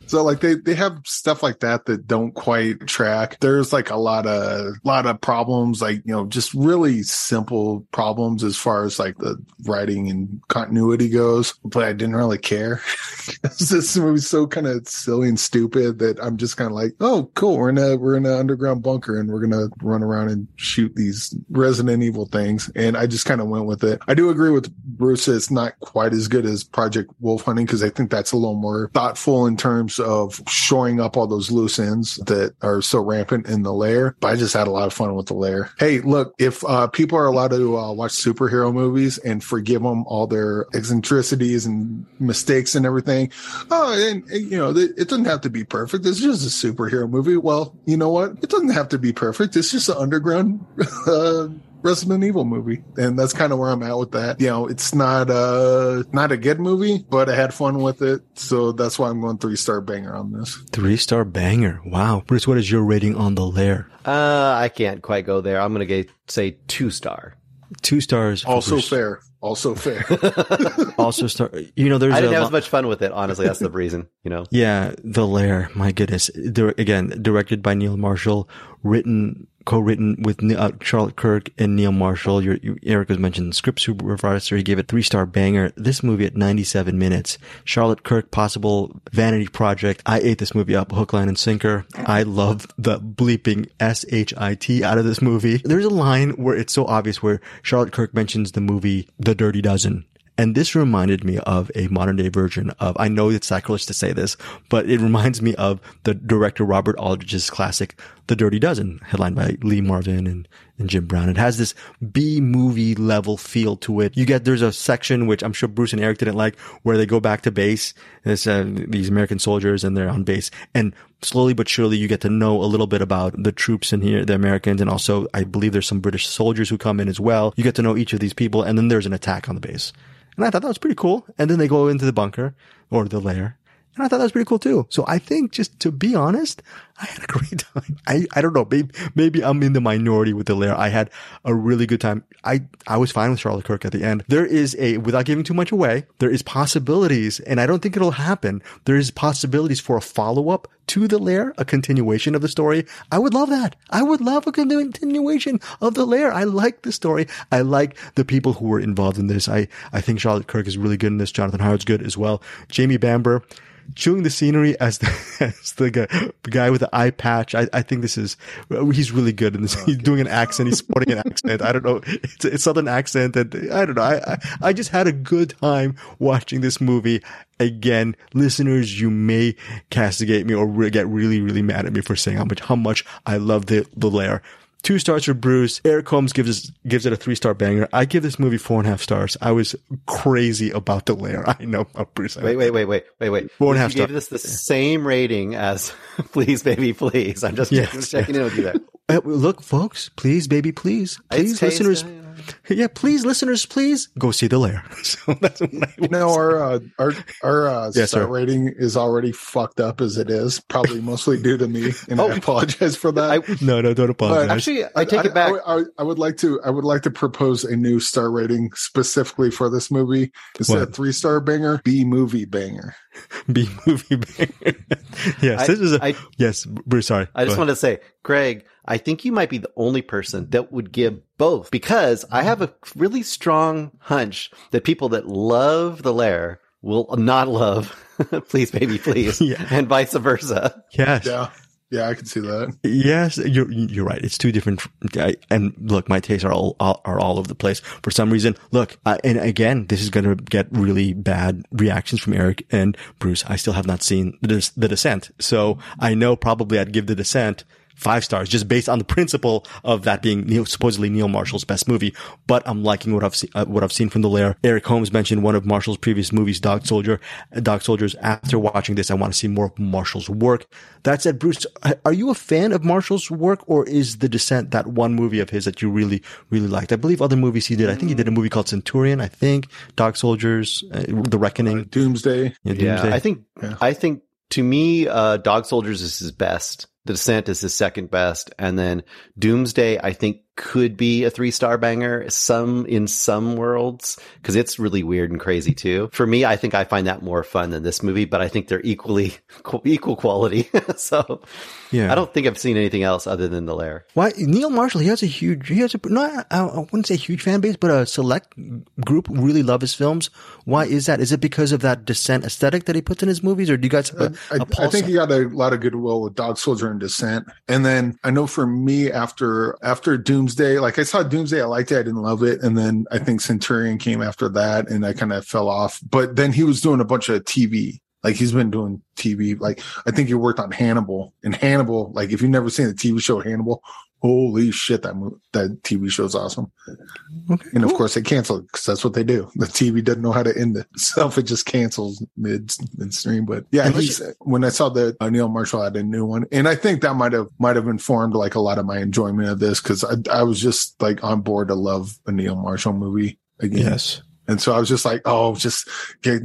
So like they, they have stuff like that that don't quite track. There's like a lot of, lot of problems, like, you know, just really simple problems as far as like the writing and continuity goes, but I didn't really care. (laughs) this movie's so kind of silly and stupid that I'm just kind of like, oh, cool. We're in a, we're in an underground bunker and we're to run around and shoot these Resident Evil things. And I just kind of went with it. I do agree with Bruce. It's not quite as good as Project Wolf Hunting because I think that's a little more thoughtful in terms of shoring up all those loose ends that are so rampant in the lair. But I just had a lot of fun with the lair. Hey, look, if uh, people are allowed to uh, watch superhero movies and forgive them all their eccentricities and mistakes and everything, oh, and, and, you know, it doesn't have to be perfect. It's just a superhero movie. Well, you know what? It doesn't have to be perfect. It's just an underground. (laughs) Uh, Resident Evil movie. And that's kind of where I'm at with that. You know, it's not a, not a good movie, but I had fun with it. So that's why I'm going three star banger on this. Three star banger. Wow. Bruce, what is your rating on the lair? Uh, I can't quite go there. I'm going to say two star. Two stars. Also Bruce. fair. Also fair. (laughs) also star. You know, there's. I didn't have lo- as much fun with it. Honestly, that's the reason. You know. (laughs) Yeah, the lair. My goodness. again, directed by Neil Marshall, written co-written with uh, Charlotte Kirk and Neil Marshall. Your, you, Eric was mentioned script supervisor. He gave it three star banger. This movie at 97 minutes. Charlotte Kirk, possible vanity project. I ate this movie up hook, line, and sinker. I love the bleeping S H I T out of this movie. There's a line where it's so obvious where Charlotte Kirk mentions the movie The Dirty Dozen. And this reminded me of a modern day version of, I know it's sacrilege to say this, but it reminds me of the director Robert Aldrich's classic, The Dirty Dozen, headlined by Lee Marvin and, and Jim Brown. It has this B movie level feel to it. You get, there's a section which I'm sure Bruce and Eric didn't like where they go back to base. It's uh, these American soldiers and they're on base and slowly but surely you get to know a little bit about the troops in here, the Americans, and also I believe there's some British soldiers who come in as well. You get to know each of these people and then there's an attack on the base. And I thought that was pretty cool. And then they go into the bunker or the lair. And I thought that was pretty cool too. So I think just to be honest, I had a great (laughs) time. I, I don't know. Maybe, maybe I'm in the minority with the lair. I had a really good time. I, I was fine with Charlotte Kirk at the end. There is a, without giving too much away, there is possibilities, and I don't think it'll happen. There is possibilities for a follow up to the lair, a continuation of the story. I would love that. I would love a continuation of the lair. I like the story. I like the people who were involved in this. I, I think Charlotte Kirk is really good in this. Jonathan Howard's good as well. Jamie Bamber, chewing the scenery as the, (laughs) as the guy, the guy with the eye patch. I, I think this is, he's really good in this. Oh, okay. He's doing an accent. He's sporting an accent. I don't know. It's a, southern accent. And I don't know. I, I, I just had a good time watching this movie. Again, listeners, you may castigate me or get really, really mad at me for saying how much, how much I love the, the lair. Two stars for Bruce. Eric Holmes gives gives it a three star banger. I give this movie four and a half stars. I was crazy about the lair. (laughs) I know about Bruce. Wait, wait, wait, wait, wait, wait. Four and a half stars. You gave this the same rating as (laughs) Please Baby Please. I'm just yes. checking in with you there. Uh, look, folks, please, baby, please, please, listeners. Taste, yeah, please, listeners, please go see the lair. (laughs) so that's what I you know our uh, our our uh, yes, star sir. rating is already fucked up as it is, probably mostly due to me, and oh, I apologize for that. I, no, no, don't apologize. But Actually, I take I, it back. I, I, would like to I would like to propose a new star rating specifically for this movie instead what? of three star banger, B movie banger. (laughs) B movie banger. (laughs) yes, this is a yes. Bruce, sorry. I just want to say, Greg. I think you might be the only person that would give both because I have a really strong hunch that people that love the lair will not love (laughs) please baby please yeah. and vice versa. Yes. Yeah. Yeah, I can see that. Yes, you're you're right. It's two different. and look, my tastes are all, all are all over the place for some reason. Look, and again, this is going to get really bad reactions from Eric and Bruce. I still have not seen the, the Descent, so I know probably I'd give the Descent five stars just based on the principle of that being Neil, supposedly Neil Marshall's best movie. But I'm liking what I've seen, uh, what I've seen from the lair. Eric Holmes mentioned one of Marshall's previous movies, Dog Soldier, uh, Dog Soldiers. After watching this, I want to see more of Marshall's work. That said, Bruce, are you a fan of Marshall's work or is The Descent that one movie of his that you really, really liked? I believe other movies he did. I think he did a movie called Centurion. I think Dog Soldiers, uh, The Reckoning, uh, Doomsday. Yeah, Doomsday. Yeah, I think, yeah. I think to me, uh, Dog Soldiers is his best. The Descent is second best. And then Doomsday, I think could be a three star banger some in some worlds because it's really weird and crazy too. For me, I think I find that more fun than this movie, but I think they're equally (laughs) equal quality. (laughs) so Yeah. I don't think I've seen anything else other than The Lair. Why Neil Marshall? He has a huge, he has a not I I wouldn't say huge fan base, but a select group really love his films. Why is that? Is it because of that descent aesthetic that he puts in his movies, or do you guys have a, I, a I pulse? think he got a lot of goodwill with Dog Soldier and Descent. And then I know for me after after Doomsday, like I saw Doomsday, I liked it, I didn't love it. And then I think Centurion came after that and I kind of fell off. But then he was doing a bunch of TV. Like he's been doing TV. Like I think he worked on Hannibal. And Hannibal, like if you've never seen the TV show Hannibal, holy shit, that mo- that TV show's awesome. Okay, And of course they cancel it because that's what they do. The TV doesn't know how to end itself. (laughs) It just cancels mid midstream. But yeah, when I saw that uh, Neil Marshall had a new one, and I think that might have might have informed like a lot of my enjoyment of this because I, I was just like on board to love a Neil Marshall movie again. yes. And so I was just like, oh, just get,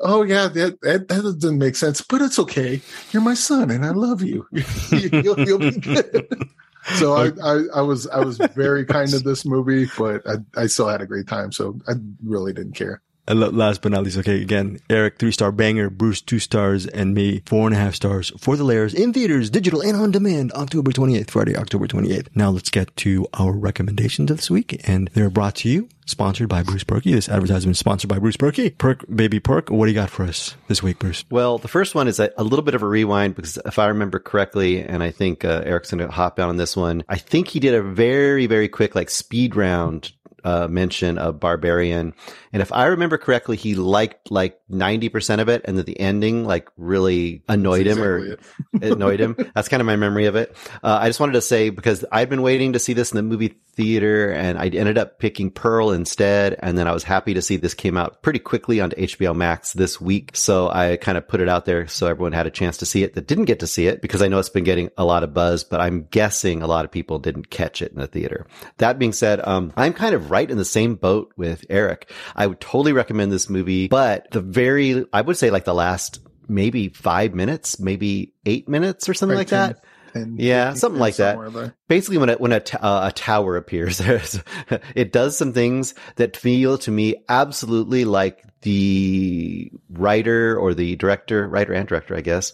oh yeah, that, that, that doesn't make sense, but it's okay. You're my son and I love you. (laughs) you'll, you'll be good. (laughs) So I, I, I was, I was very kind of (laughs) this movie, but I, I still had a great time. So I really didn't care. Last but not least, okay, again, Eric, three star banger, Bruce, two stars, and me, four and a half stars for the layers in theaters, digital, and on demand, October 28th, Friday, October 28th. Now let's get to our recommendations of this week, and they're brought to you, sponsored by Bruce Purkey. This advertisement is sponsored by Bruce Purkey. Perk, baby Perk, what do you got for us this week, Bruce? Well, the first one is a, a little bit of a rewind because if I remember correctly, and I think uh, Eric's going to hop out on this one, I think he did a very, very quick like speed round uh, mention of Barbarian. And if I remember correctly, he liked like 90% of it. And that the ending like really annoyed him or (laughs) annoyed him. That's kind of my memory of it. Uh, I just wanted to say because I'd been waiting to see this in the movie theater and I ended up picking Pearl instead. And then I was happy to see this came out pretty quickly onto HBO Max this week. So I kind of put it out there so everyone had a chance to see it that didn't get to see it because I know it's been getting a lot of buzz, but I'm guessing a lot of people didn't catch it in the theater. That being said, um, I'm kind of right in the same boat with Eric. I would totally recommend this movie, but the very, I would say like the last maybe five minutes, maybe eight minutes or something like, Like 10 that. 10, Yeah, 15, something like that. there. Basically, when a, when a, t- uh, a tower appears, (laughs) it does some things that feel to me absolutely like the writer or the director, writer and director, I guess.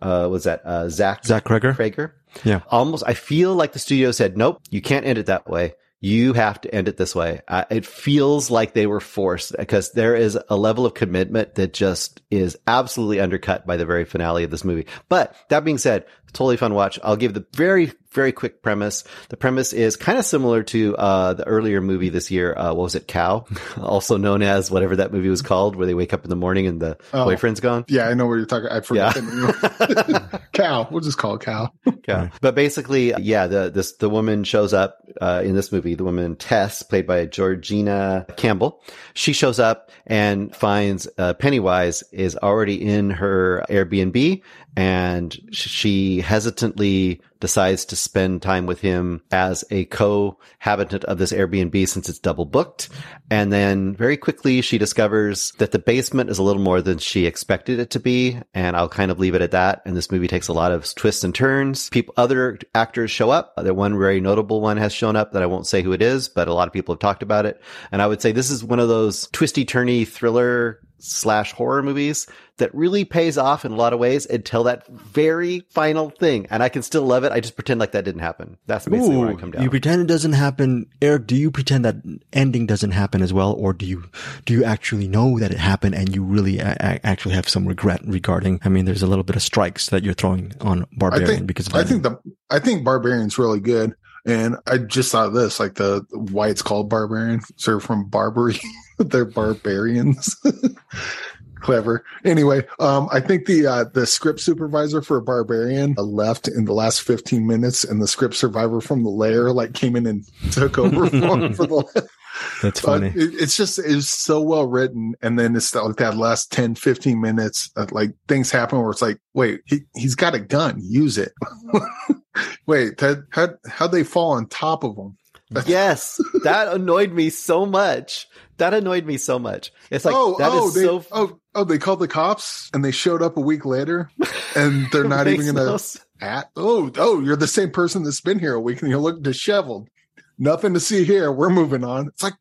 Uh, was that, uh, Zach, Zach Cregger? Krager? Yeah. Almost, I feel like the studio said, nope, you can't end it that way. You have to end it this way. It feels like they were forced because there is a level of commitment that just is absolutely undercut by the very finale of this movie. But that being said, totally fun watch. I'll give the very, very quick premise. The premise is kind of similar to, uh, the earlier movie this year. Uh, what was it? Cow, (laughs) also known as whatever that movie was called, where they wake up in the morning and the Oh. boyfriend's gone. Yeah, I know what you're talking. I forgot Yeah. (laughs) Cow. We'll just call it Cow. (laughs) Yeah. But basically, yeah, the this the woman shows up uh, in this movie. The woman Tess, played by Georgina Campbell, she shows up and finds uh, Pennywise is already in her Airbnb, and she hesitantly decides to spend time with him as a cohabitant of this Airbnb since it's double booked. And then very quickly she discovers that the basement is a little more than she expected it to be. And I'll kind of leave it at that. And this movie takes a lot of twists and turns. People, other actors show up. Uh, the one very notable one has shown up that I won't say who it is, but a lot of people have talked about it. And I would say this is one of those twisty turny thriller slash horror movies that really pays off in a lot of ways until that very final thing. And I can still love it. I just pretend like that didn't happen. That's basically where I come down. You pretend it doesn't happen, Eric. Do you pretend that ending doesn't happen as well, or do you do you actually know that it happened and you really a- a- actually have some regret regarding? I mean, there's a little bit of strikes that you're throwing on I Barbarian think because of I think the I think Barbarian's really good. And I just saw this, like the why it's called Barbarian. So they're from Barbary. (laughs) they're barbarians. (laughs) Clever. Anyway, um, I think the uh, the script supervisor for Barbarian uh, left in the last 15 minutes, and the script survivor from the lair like came in and (laughs) took over for, for the (laughs) that's but funny. it, it's just it's so well written and then it's like that last 10 15 minutes of, like things happen where it's like wait he, he's got a gun use it (laughs) wait that how how'd they fall on top of him yes, that annoyed me so much. That annoyed me so much. It's like oh that oh is they so. oh oh they called the cops and they showed up a week later and (laughs) they're not even makes gonna no at oh oh you're the same person that's been here a week and you look disheveled nothing to see here. We're moving on. It's like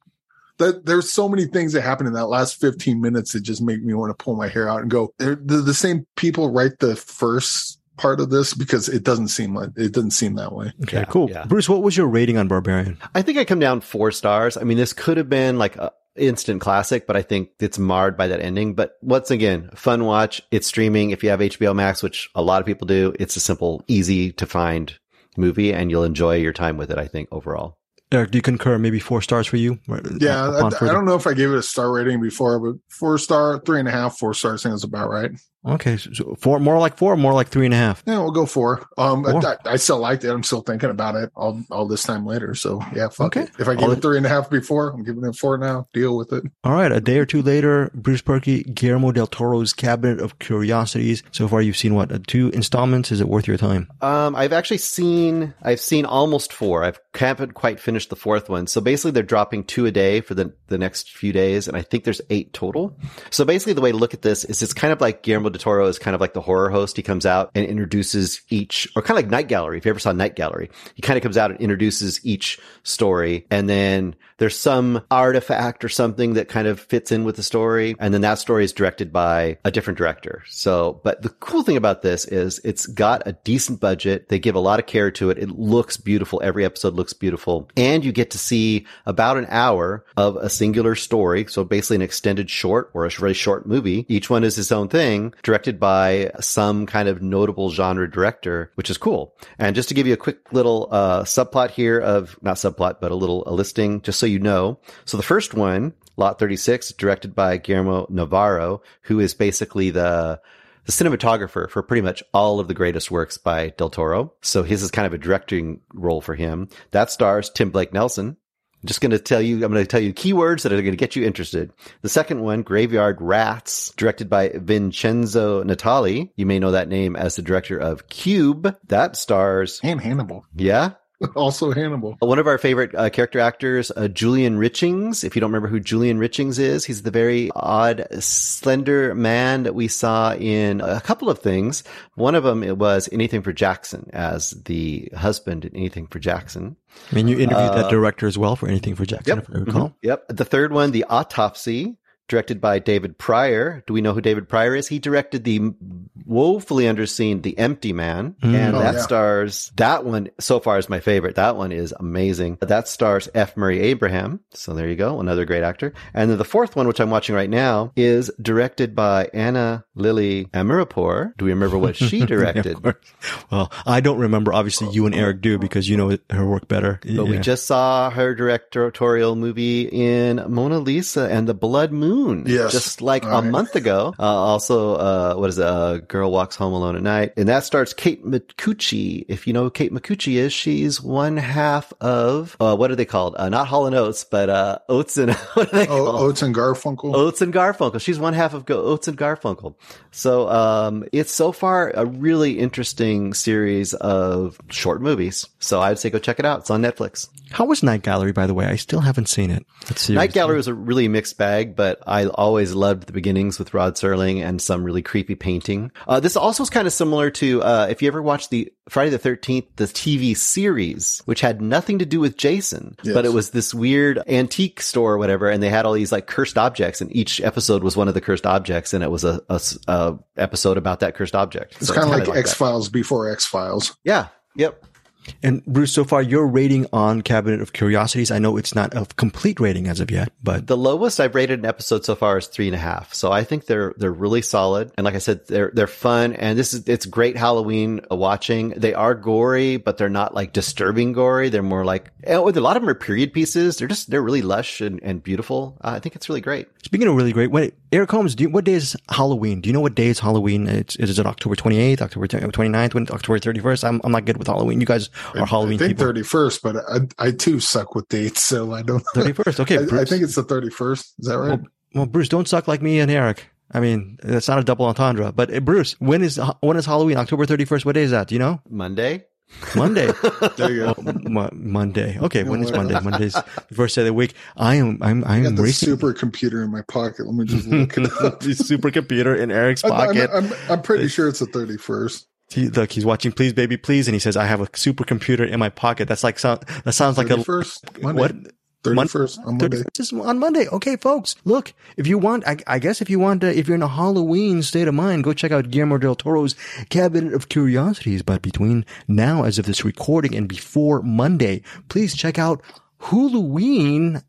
that. There's so many things that happen in that last 15 minutes that just make me want to pull my hair out and go. They're, they're the same people write the first part of this because it doesn't seem like it doesn't seem that way. Okay, Yeah, cool. yeah. Bruce, what was your rating on Barbarian? I think I come down four stars. I mean, this could have been like a instant classic, but I think it's marred by that ending. But once again, fun watch. It's streaming. If you have HBO Max, which a lot of people do, it's a simple, easy to find movie and you'll enjoy your time with it. I think overall. Eric, do you concur? Maybe four stars for you? Uh, yeah, I, I don't know if I gave it a star rating before, but four star, three and a half, four stars, I think is about right. Okay, so so four, more like four, more like three and a half. Yeah, we'll go four. Um, Four. I, I still liked it. I'm still thinking about it all, all this time later. So yeah, fuck Okay. it. If I gave All it three and a half before, I'm giving it four now. Deal with it. All right, a day or two later, Bruce Purkey, Guillermo del Toro's Cabinet of Curiosities. So far, you've seen what uh, two installments? Is it worth your time? Um, I've actually seen, I've seen almost four. I haven't quite finished the fourth one. So basically they're dropping two a day for the, the next few days. And I think there's eight total. So basically the way to look at this is it's kind of like Guillermo del Toro is kind of like the horror host. He comes out and introduces each, or kind of like Night Gallery. If you ever saw Night Gallery, he kind of comes out and introduces each story. And then there's some artifact or something that kind of fits in with the story. And then that story is directed by a different director. So, but the cool thing about this is it's got a decent budget. They give a lot of care to it. It looks beautiful. Every episode looks beautiful. And you get to see about an hour of a singular story. So basically an extended short or a very short movie. Each one is its own thing directed by some kind of notable genre director, which is cool. And just to give you a quick little, uh, subplot here of not subplot, but a little a listing, just so you know. So the first one, Lot 36, directed by Guillermo Navarro, who is basically the the cinematographer for pretty much all of the greatest works by Del Toro. So his is kind of a directing role for him. That stars Tim Blake Nelson. I'm just going to tell you, I'm going to tell you keywords that are going to get you interested. The second one, Graveyard Rats, directed by Vincenzo Natali. You may know that name as the director of Cube. That stars, And Hannibal. yeah, (laughs) also Hannibal. one of our favorite uh, character actors, uh, Julian Richings. If you don't remember who Julian Richings is, he's the very odd, slender man that we saw in a couple of things. One of them it was Anything for Jackson as the husband in Anything for Jackson. I mean, you interviewed Uh, that director as well for anything for Jackson, Yep. if I recall. Mhm. Yep. The third one, The Autopsy, directed by David Prior. Do we know who David Prior is? He directed the woefully underseen The Empty Man. Mm. And Oh, that yeah. stars, that one so far is my favorite. That one is amazing. That stars F. Murray Abraham. So there you go. Another great actor. And then the fourth one, which I'm watching right now, is directed by Ana Lily Amirpour. Do we remember what she (laughs) directed? Course. Well, I don't remember. Obviously, you and Eric do because you know her work better. But we just saw her directorial movie in Mona Lisa and the Blood Moon. Yes. Just like All a right. month ago. Uh, also, uh, what is it? Uh, Girl Walks Home Alone at Night. And that starts Kate Micucci. If you know who Kate Micucci is, she's one half of, uh, what are they called? Uh, not Hall and Oates, but, uh, Oates and, (laughs) what are they Oh, called? Oates and Garfunkel. Oates and Garfunkel. She's one half of Go- Oates and Garfunkel. So, um, it's so far a really interesting series of short movies. So I'd say go check it out. It's on Netflix. How was Night Gallery, by the way? I still haven't seen it. Let's see. Night Gallery was a really mixed bag, but I always loved the beginnings with Rod Serling and some really creepy painting. Uh, this also is kind of similar to, uh, if you ever watched the Friday the 13th, the TV series, which had nothing to do with Jason, Yes. but it was this weird antique store or whatever. And they had all these like cursed objects and each episode was one of the cursed objects. And it was a episode about that cursed object. It's So kind of kinda like X. Files before X Files. Yeah. Yep. And Bruce, so far your rating on Cabinet of Curiosities, I know it's not a complete rating as of yet, but The lowest I've rated an episode so far is three and a half. So I think they're they're really solid. And like I said, they're they're fun. And this is it's great Halloween watching. They are gory, but they're not like disturbing gory. They're more like oh, a lot of them are period pieces. They're just they're really lush and, and beautiful. Uh, I think it's really great. speaking of really great, wait, Eric Holmes, do you, what day is Halloween? Do you know what day is Halloween? It's, is it October 28th, October 29th, when, October 31st? I'm, I'm not good with Halloween. You guys are Halloween I think people. thirty first, but I, I too suck with dates, so I don't. 31st. Okay. (laughs) I, I think it's the thirty first. Is that right? Well, well, Bruce, don't suck like me and Eric. I mean, that's not a double entendre. But uh, Bruce, when is when is Halloween? October thirty first. What day is that? Do you know? Monday. Monday. (laughs) there you go. Oh, Mo- Monday. Okay, when is? Monday? (laughs) Monday's the first day of the week. I am. I'm. I I'm got the racing. supercomputer in my pocket. Let me just look it (laughs) up. the supercomputer in Eric's I'm, I'm, pocket. I'm, I'm pretty sure it's the thirty first. He, look, he's watching Please Baby Please, and he says, "I have a supercomputer in my pocket." That's like sound. That sounds like a first Monday. what? Thirty first on Monday. 31st is on Monday. Okay, folks. Look, if you want, I, I guess if you want, to, if you're in a Halloween state of mind, go check out Guillermo del Toro's Cabinet of Curiosities. But between now, as of this recording, and before Monday, please check out Huluween.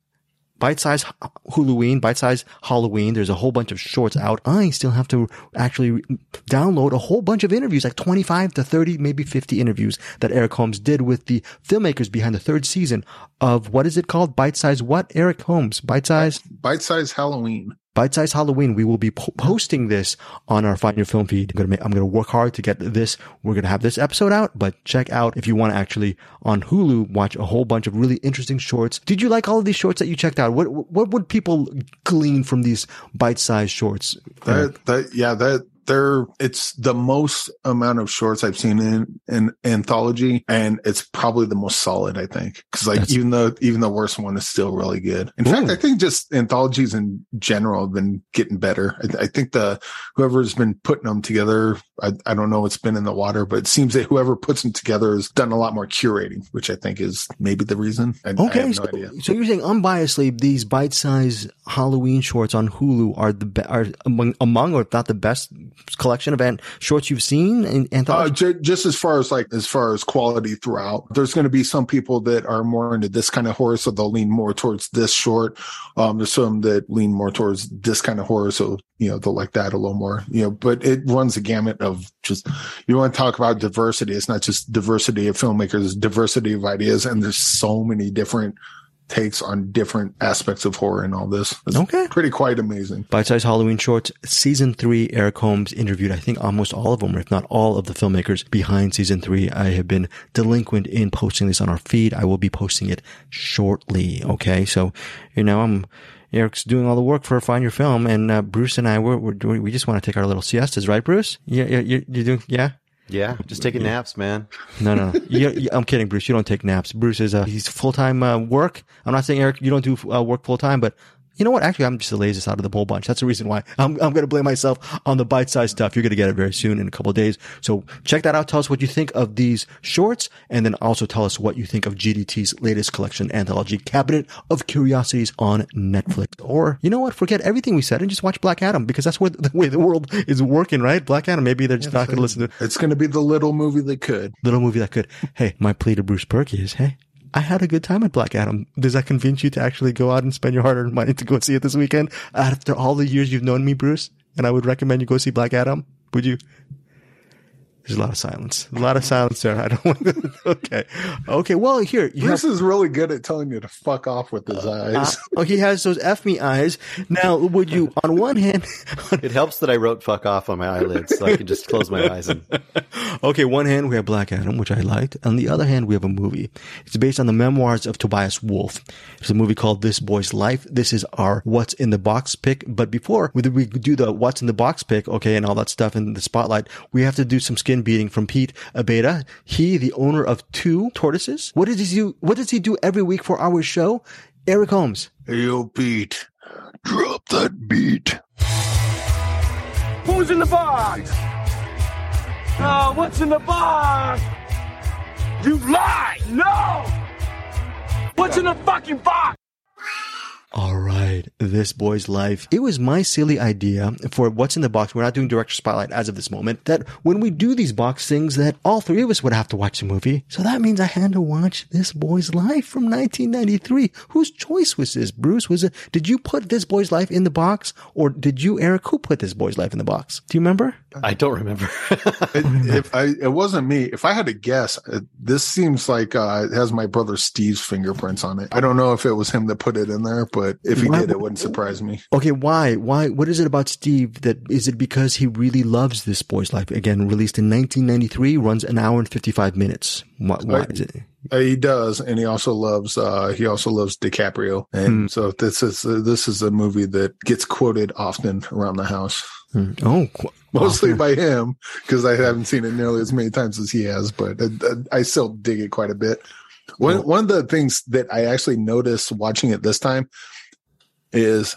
Bite size Halloween, bite size Halloween. There's a whole bunch of shorts out. I still have to actually download a whole bunch of interviews, like 25 to 30, maybe 50 interviews that Eric Holmes did with the filmmakers behind the third season of what is it called? Bite size what? Eric Holmes, bite size. Bite size Halloween. Bite Size Halloween. We will be po- posting this on our Find Your Film feed. I'm gonna make, I'm gonna work hard to get this. We're gonna have this episode out, but check out if you want to actually on Hulu watch a whole bunch of really interesting shorts. Did you like all of these shorts that you checked out? What what would people glean from these bite sized shorts? That, that, yeah, that, they're, it's the most amount of shorts I've seen in, an anthology. And it's probably the most solid, I think. Cause like, That's- even though, even the worst one is still really good. In fact, I think just anthologies in general have been getting better. I, I think the, whoever's been putting them together, I, I don't know what's been in the water, but it seems that whoever puts them together has done a lot more curating, which I think is maybe the reason. I, Okay, no so, so you're saying unbiasedly, these bite-sized Halloween shorts on Hulu are the be- are among, among, or not the best collection of an- shorts you've seen Uh, anthology. ju- just as far as like as far as quality throughout, there's going to be some people that are more into this kind of horror, so they'll lean more towards this short. Um, there's some that lean more towards this kind of horror, so you know they'll like that a little more. You know, but it runs the gamut of just you want to talk about diversity. It's not just diversity of filmmakers, diversity of ideas, and there's so many different takes on different aspects of horror and all this. It's Okay. pretty quite amazing. Bite Size Halloween Shorts, season three, Eric Holmes interviewed, I think almost all of them, or if not all of the filmmakers behind season three. I have been delinquent in posting this on our feed. I will be posting it shortly. Okay. So, you know, I'm, Eric's doing all the work for Find Your Film and, uh, Bruce and I, we're, we're doing, we just want to take our little siestas, right, Bruce? Yeah. Yeah. You're, you're doing, yeah. Yeah, just taking naps, man. No, no, no. (laughs) you, you, I'm kidding, Bruce. You don't take naps. Bruce is uh, he's full time uh, work. I'm not saying Eric, you don't do uh, work full time, but you know what? Actually, I'm just the laziest out of the whole bunch. That's the reason why I'm I'm going to blame myself on the bite sized stuff. You're going to get it very soon in a couple of days. So check that out. Tell us what you think of these shorts, and then also tell us what you think of GDT's latest collection anthology, Cabinet of Curiosities, on Netflix. Or you know what? Forget everything we said and just watch Black Adam because that's where (laughs) the way the world is working, right? Black Adam. Maybe they're just not going to listen to It's going to be the little movie that could. little movie that could. Hey, my plea to Bruce Purkey is, hey, I had a good time at Black Adam. Does that convince you to actually go out and spend your hard-earned money to go see it this weekend? After all the years you've known me, Bruce, and I would recommend you go see Black Adam. Would you? There's a lot of silence. A lot of silence there. I don't (laughs) want to. Okay. Okay. Well, here you have is really good at telling you to fuck off with his uh, eyes. Uh, oh, he has those F me eyes. Now, would you, on one hand, (laughs) It helps that I wrote "fuck off" on my eyelids, so I can just close my eyes and (laughs) okay, one hand we have Black Adam, which I liked. On the other hand, we have a movie. It's based on the memoirs of Tobias Wolff. It's a movie called This Boy's Life. This is our What's in the Box pick. But before we we do the What's in the Box pick, okay, and all that stuff in the spotlight, we have to do some skin beating from Pete Abeda. He, the owner of two tortoises. What does he do? What does he do every week for our show? Eric Holmes. Hey, yo, Pete, drop that beat. Who's in the box? Oh, what's in the box? You lie! No! What's in the fucking box? All right, this boy's life. It was my silly idea for what's in the box. We're not doing director spotlight as of this moment. That when we do these box things, that all three of us would have to watch the movie. So that means I had to watch this boy's life from 1993. Whose choice was this, Bruce? Was it? Did you put this boy's life in the box, or did you, Eric? Who put this boy's life in the box? Do you remember? I don't remember. (laughs) It, if I, it wasn't me. If I had to guess, uh, this seems like uh, it has my brother Steve's fingerprints on it. I don't know if it was him that put it in there, but if he Why- did, it wouldn't surprise me. Okay, why? Why? What is it about Steve that is it because he really loves this boy's life? Again, released in 1993, runs an hour and 55 minutes. Why, why is it? Uh, he does, and he also loves. uh He also loves DiCaprio, and Hmm. so this is uh, this is a movie that gets quoted often around the house, Hmm. Oh, qu- mostly by him because I haven't seen it nearly as many times as he has, but I, I still dig it quite a bit. One one of the things that I actually noticed watching it this time is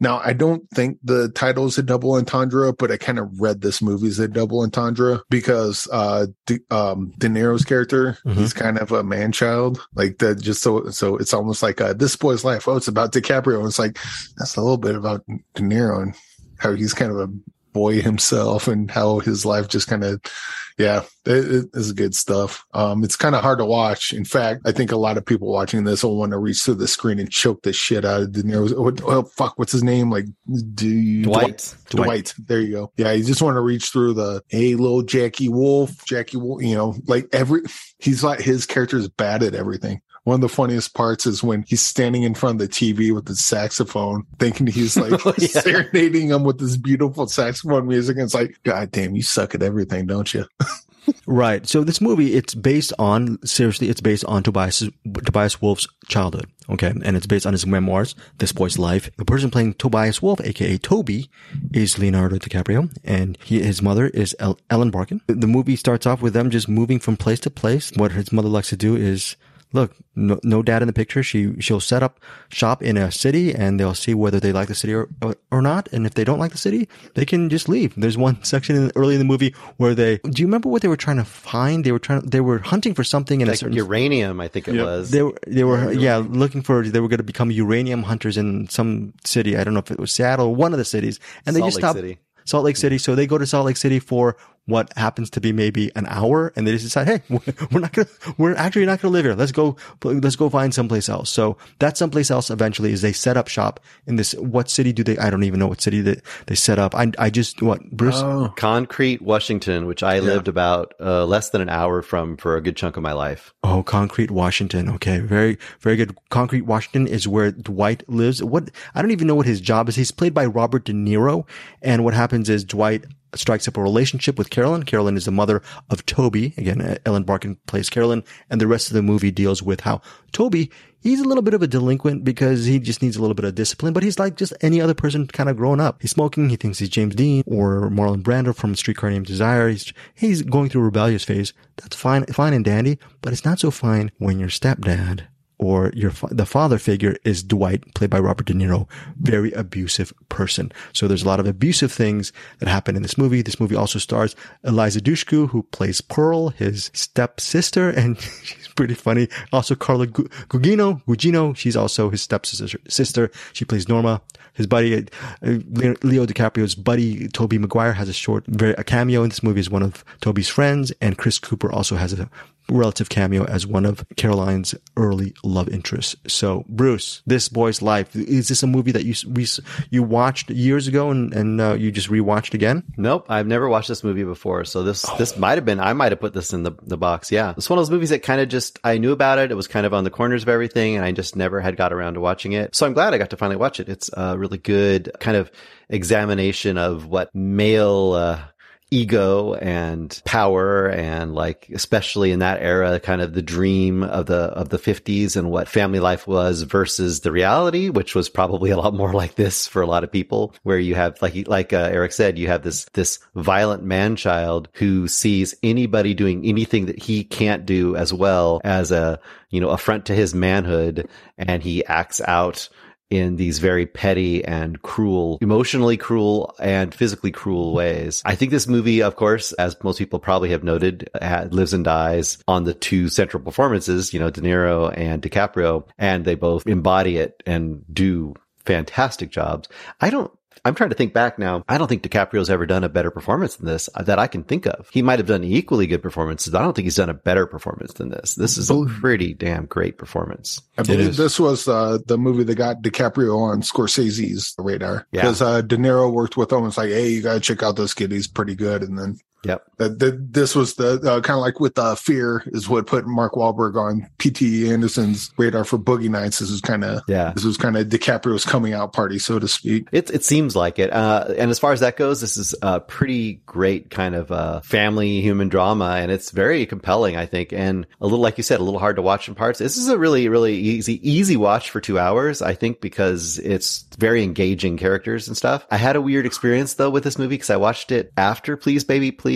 Now, I don't think the title is a double entendre, but I kind of read this movie as a double entendre because uh, De, um, De Niro's character, Mhm. he's kind of a man child, like that. Just so so it's almost like uh, this boy's life. Oh, it's about DiCaprio. And it's like that's a little bit about De Niro and how he's kind of a boy himself and how his life just kind of yeah it, it is good stuff um it's kind of hard to watch in fact i think a lot of people watching this will want to reach through the screen and choke the shit out of De Niro. What, oh fuck what's his name like do you Dwight. Dwight. Dwight. There you go. Yeah, you just want to reach through the hey little Jackie Wolf, Jackie Wolf, you know, like every he's like his character is bad at everything. One of the funniest parts is when he's standing in front of the TV with the saxophone, thinking he's like (laughs) Oh, yeah. serenading him with this beautiful saxophone music. And it's like, God damn, you suck at everything, don't you? (laughs) Right. So this movie, it's based on seriously, it's based on Tobias Tobias Wolff's childhood. Okay, and it's based on his memoirs, This Boy's Life. The person playing Tobias Wolff, aka Toby, is Leonardo DiCaprio, and he, his mother is El- Ellen Barkin. The movie starts off with them just moving from place to place. What his mother likes to do is. Look, no, no dad in the picture. She she'll set up shop in a city, and they'll see whether they like the city or or not. And if they don't like the city, they can just leave. There's one (laughs) section in, early in the movie where they. Do you remember what they were trying to find? They were trying. They were hunting for something in a certain. uranium, I think it was. They were they were yeah looking for they were going to become uranium hunters in some city. I don't know if it was Seattle or one of the cities, and they just Lake stopped City. Salt Lake City. So they go to Salt Lake City for what happens to be maybe an hour, and they just decide, hey, (laughs) we're not gonna we're actually not gonna live here. Let's go let's go find someplace else. So that someplace else eventually is they set up shop in this. What city do they? I don't even know what city that they set up. I I just what Bruce. Oh, Concrete, Washington, which I lived about uh, less than an hour from for a good chunk of my life. Oh, Concrete, Washington. Okay. Very, very good. Concrete, Washington is where Dwight lives. What, I don't even know what his job is. He's played by Robert De Niro. And what happens is Dwight strikes up a relationship with Carolyn. Carolyn is the mother of Toby. Again, uh, Ellen Barkin plays Carolyn. And the rest of the movie deals with how Toby, he's a little bit of a delinquent because he just needs a little bit of discipline, but he's like just any other person kind of growing up. He's smoking. He thinks he's James Dean or Marlon Brando from Streetcar Named Desire. He's, he's going through a rebellious phase. That's fine, fine and dandy, but it's not so fine when your stepdad or your the father figure is Dwight, played by Robert De Niro, very abusive person. So there's a lot of abusive things that happen in this movie. This movie also stars Eliza Dushku, who plays Pearl, his stepsister, and (laughs) she's pretty funny. Also Carla Gu- Gugino, Gugino, she's also his stepsister. Sister, she plays Norma. His buddy, uh, Leo Leo DiCaprio's buddy, Tobey Maguire, has a short, very, a cameo in this movie as one of Toby's friends, and Chris Cooper also has a relative cameo as one of Caroline's early love interests. So, Bruce, this boy's life is this a movie that you we, you watched years ago and and uh, you just rewatched again? Nope, I've never watched this movie before, so this Oh. this might have been I might have put this in the the box. Yeah, it's one of those movies that kind of just I knew about it. It was kind of on the corners of everything, and I just never had got around to watching it. So I'm glad I got to finally watch it. It's a really good kind of examination of what male. Uh, ego and power and like especially in that era kind of the dream of the of the 50s and what family life was versus the reality which was probably a lot more (laughs) like this for a lot of people where you have like like uh, Eric said you have this this violent man child who sees anybody doing anything that he can't do as well as a you know affront to his manhood and he acts out in these very petty and cruel, emotionally cruel and physically cruel ways. I think this movie, of course, as most people probably have noted, lives and dies on the two central performances, you know, De Niro and DiCaprio, and they both embody it and do fantastic jobs. I don't I'm trying to think back now. I don't think DiCaprio's ever done a better performance than this uh, that I can think of. He might have done equally good performances, but I don't think he's done a better performance than this. This is a pretty damn great performance. I believe this was uh, the movie that got DiCaprio on Scorsese's radar Yeah. because uh, De Niro worked with him. It's like, hey, you got to check out this kid. He's pretty good. And then Yep. that, that this was the uh, kind of like with uh, Fear is what put Mark Wahlberg on P.T. Anderson's radar for Boogie Nights. This was kind of Yeah. this was kind of DiCaprio's coming out party, so to speak. It, it seems like it. Uh, and as far as that goes, this is a pretty great kind of uh, family human drama, and it's very compelling, I think, and a little, like you said, a little hard to watch in parts. This is a really, really easy, easy watch for two hours, I think, because it's very engaging characters and stuff. I had a weird experience though with this movie because I watched it after Please Baby Please,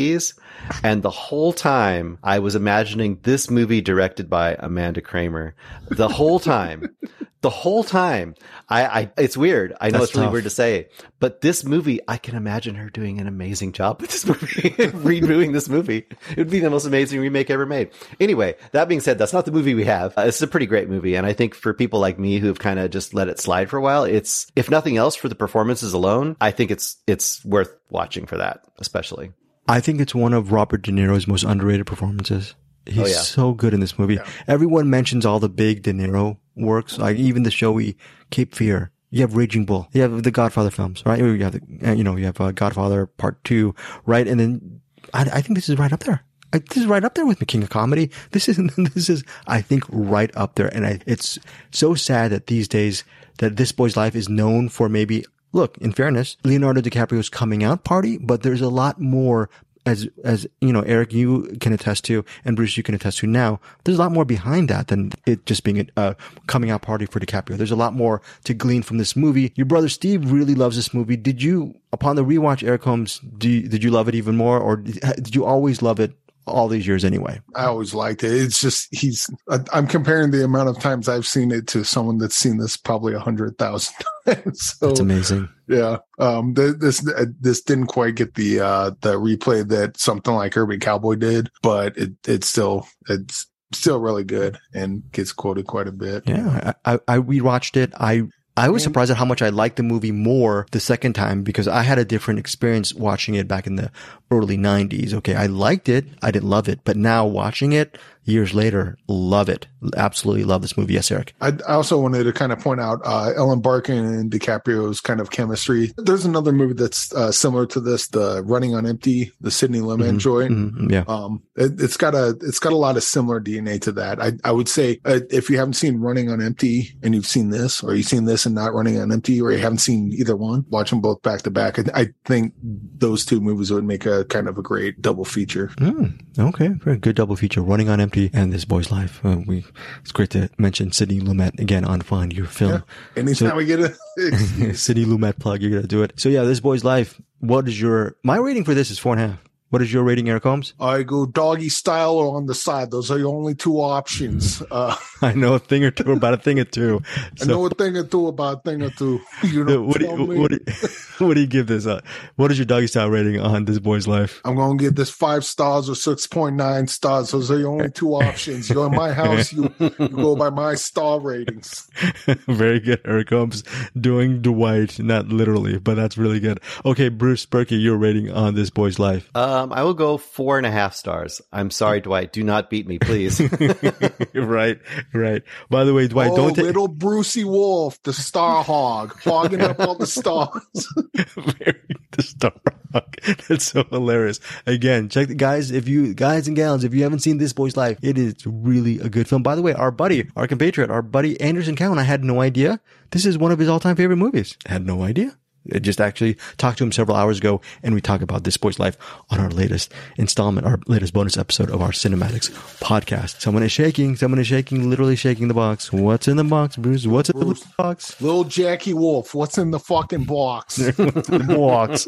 and the whole time I was imagining this movie directed by Amanda Kramer. The whole time. (laughs) the whole time. I, I it's weird. I know That's it's really tough. weird to say, but this movie, I can imagine her doing an amazing job with this movie, (laughs) redoing this movie. It would be the most amazing remake ever made. Anyway, that being said, that's not the movie we have. Uh, it's a pretty great movie, and I think for people like me who've kind of just let it slide for a while, it's if nothing else for the performances alone, I think it's it's worth watching for that, especially. I think it's one of Robert De Niro's most underrated performances. He's Oh, yeah. so good in this movie. Everyone mentions all the big De Niro works, like even the showy Cape Fear. You have Raging Bull. You have the Godfather films, right? You have, the, uh, you know, you have uh, Godfather Part Two, right? And then I, I think this is right up there. I, this is right up there with the King of Comedy. This is (laughs) this is I think right up there, and I, it's so sad that these days that this boy's life is known for maybe look. In fairness, Leonardo DiCaprio's coming out party, but there's a lot more as as you know, Eric, you can attest to, and Bruce, you can attest to now. There's a lot more behind that than it just being a coming out party for DiCaprio. There's a lot more to glean from this movie. Your brother Steve really loves this movie. Did you, upon the rewatch, Eric Holmes, do did you love it even more, or did you always love it all these years anyway? I always liked it. It's just he's. I'm comparing the amount of times I've seen it to someone that's seen this probably a hundred thousand (laughs) times. So That's amazing. yeah, um, th- this uh, this didn't quite get the uh the replay that something like Urban Cowboy did, but it it's still it's still really good and gets quoted quite a bit. Yeah, I, I, I rewatched it. I I was surprised at how much I liked the movie more the second time because I had a different experience watching it back in the early '90s. Okay, I liked it. I didn't love it, but now watching it years later, love it. Absolutely love this movie. Yes, Eric. I, I also wanted to kind of point out uh, Ellen Barkin and DiCaprio's kind of chemistry. There's another movie that's uh, similar to this, the Running on Empty, the Sidney Lumet Mhm. joint. Mhm, yeah. Um, it, it's got a it's got a lot of similar DNA to that. I I would say uh, if you haven't seen Running on Empty and you've seen this, or you've seen this and not Running on Empty, or you haven't seen either one, watch them both back to back. I, I think those two movies would make a kind of a great double feature. Mm, okay, very good double feature. Running on Empty and This Boy's Life. Uh, we it's great to mention Sidney Lumet again on Find Your Film. Anytime So- we get a (laughs) Sidney Lumet plug, you're gonna do it. So yeah, This Boy's Life. What is your my rating for this is four and a half. What is your rating, Eric Holmes? I go doggy style or on the side. Those are the only two options. Uh, (laughs) I know a thing or two about a thing or two. I know a thing or two about a thing or two. (laughs) You Uh, know, what, do you, what, do you, (laughs) what do you give this? Uh, what is your doggy style rating on this boy's life? I'm going to give this five stars or 6.9 stars. Those are the only two options. You're in my house. You, you go by my star ratings. Very good, Eric Holmes doing Dwight, not literally, but that's really good. Okay, Bruce Purkey, your rating on this boy's life. Um, I will go four and a half stars. I'm sorry, Dwight. Do not beat me, please. (laughs) right, right. By the way, Dwight, oh, don't take little Brucey Wolf, the star hog, hogging up all the stars. (laughs) very the Star Rock. That's so hilarious. Again, check the guys. If you guys and gals, if you haven't seen this boy's life, it is really a good film. By the way, our buddy, our compatriot, our buddy Anderson Cowan, I had no idea this is one of his all-time favorite movies. I had no idea. I just actually talked to him several hours ago, and we talk about this boy's life on our latest installment, our latest bonus episode of our CinemAddicts podcast. Someone is shaking. Someone is shaking, literally shaking the box. What's in the box, Bruce? What's in the box? Little Jackie Wolf, what's in the fucking box? The (laughs) box?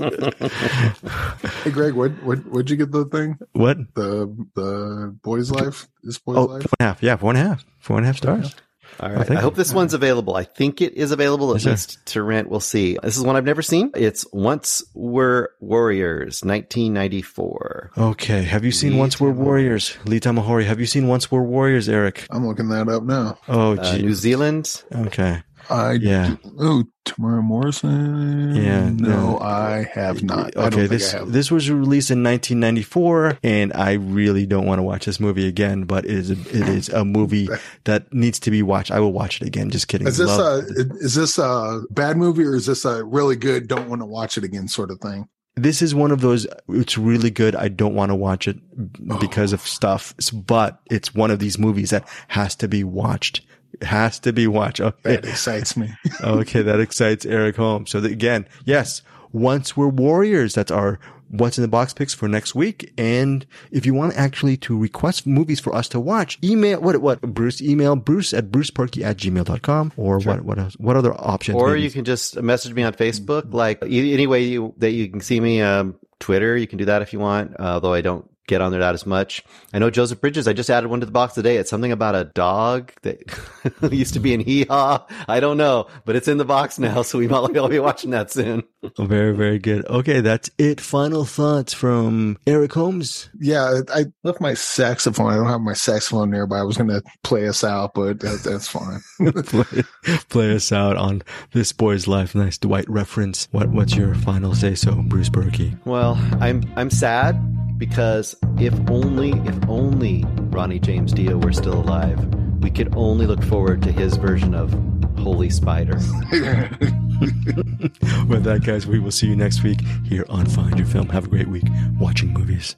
hey, Greg, what, what, what'd you get the thing? what? The, the boy's life? This boy's Oh, life? four and a half. Yeah, four and a half. Four and a half stars. All right. thank I hope this one's available. I think it is available at Yes, sir. least to rent. We'll see. This is one I've never seen. It's Once Were Warriors, 1994. Okay. Have you seen Lee Once Were Warriors? Lee Tamahori. Have you seen Once Were Warriors, Eric? I'm looking that up now. Oh, Uh. New Zealand. okay. I Yeah. Oh, Temuera Morrison. Yeah, No, no. I have not. Okay. This I have. this was released in 1994, and I really don't want to watch this movie again. But it is a, it is a movie (laughs) that needs to be watched. I will watch it again. Just kidding. Is this Love- a is this a bad movie or is this a really good? Don't want to watch it again sort of thing. this is one of those it's really good i don't want to watch it oh. because of stuff but it's one of these movies that has to be watched has to be watched okay, That excites me. (laughs) okay that excites eric holmes so that, again yes once were warriors that's our what's in the box picks for next week and if you want actually to request movies for us to watch email what what bruce email bruce at brucepurkey at gmail.com or what what else what other options Or maybe? you can just message me on Facebook. Like any way you, that you can see me, um, Twitter, you can do that if you want. Uh, although I don't get on there that as much. I know Joseph Bridges. I just added one to the box today. It's something about a dog that (laughs) used to be in Hee Haw. I don't know, but it's in the box now, so we might all be watching that soon. Oh, very, very good. Okay, that's it. Final thoughts from Eric Holmes. Yeah, I left my saxophone. I don't have my saxophone nearby. I was going to play us out, but that, that's fine. (laughs) (laughs) play, play us out on this boy's life. Nice Dwight reference. What What's your final say? So, Bruce Purkey. Well, I'm I'm sad because if only if only Ronnie James Dio were still alive, we could only look forward to his version of Holy Spider. (laughs) With that, guys, we will see you next week here on Find Your Film. Have a great week watching movies.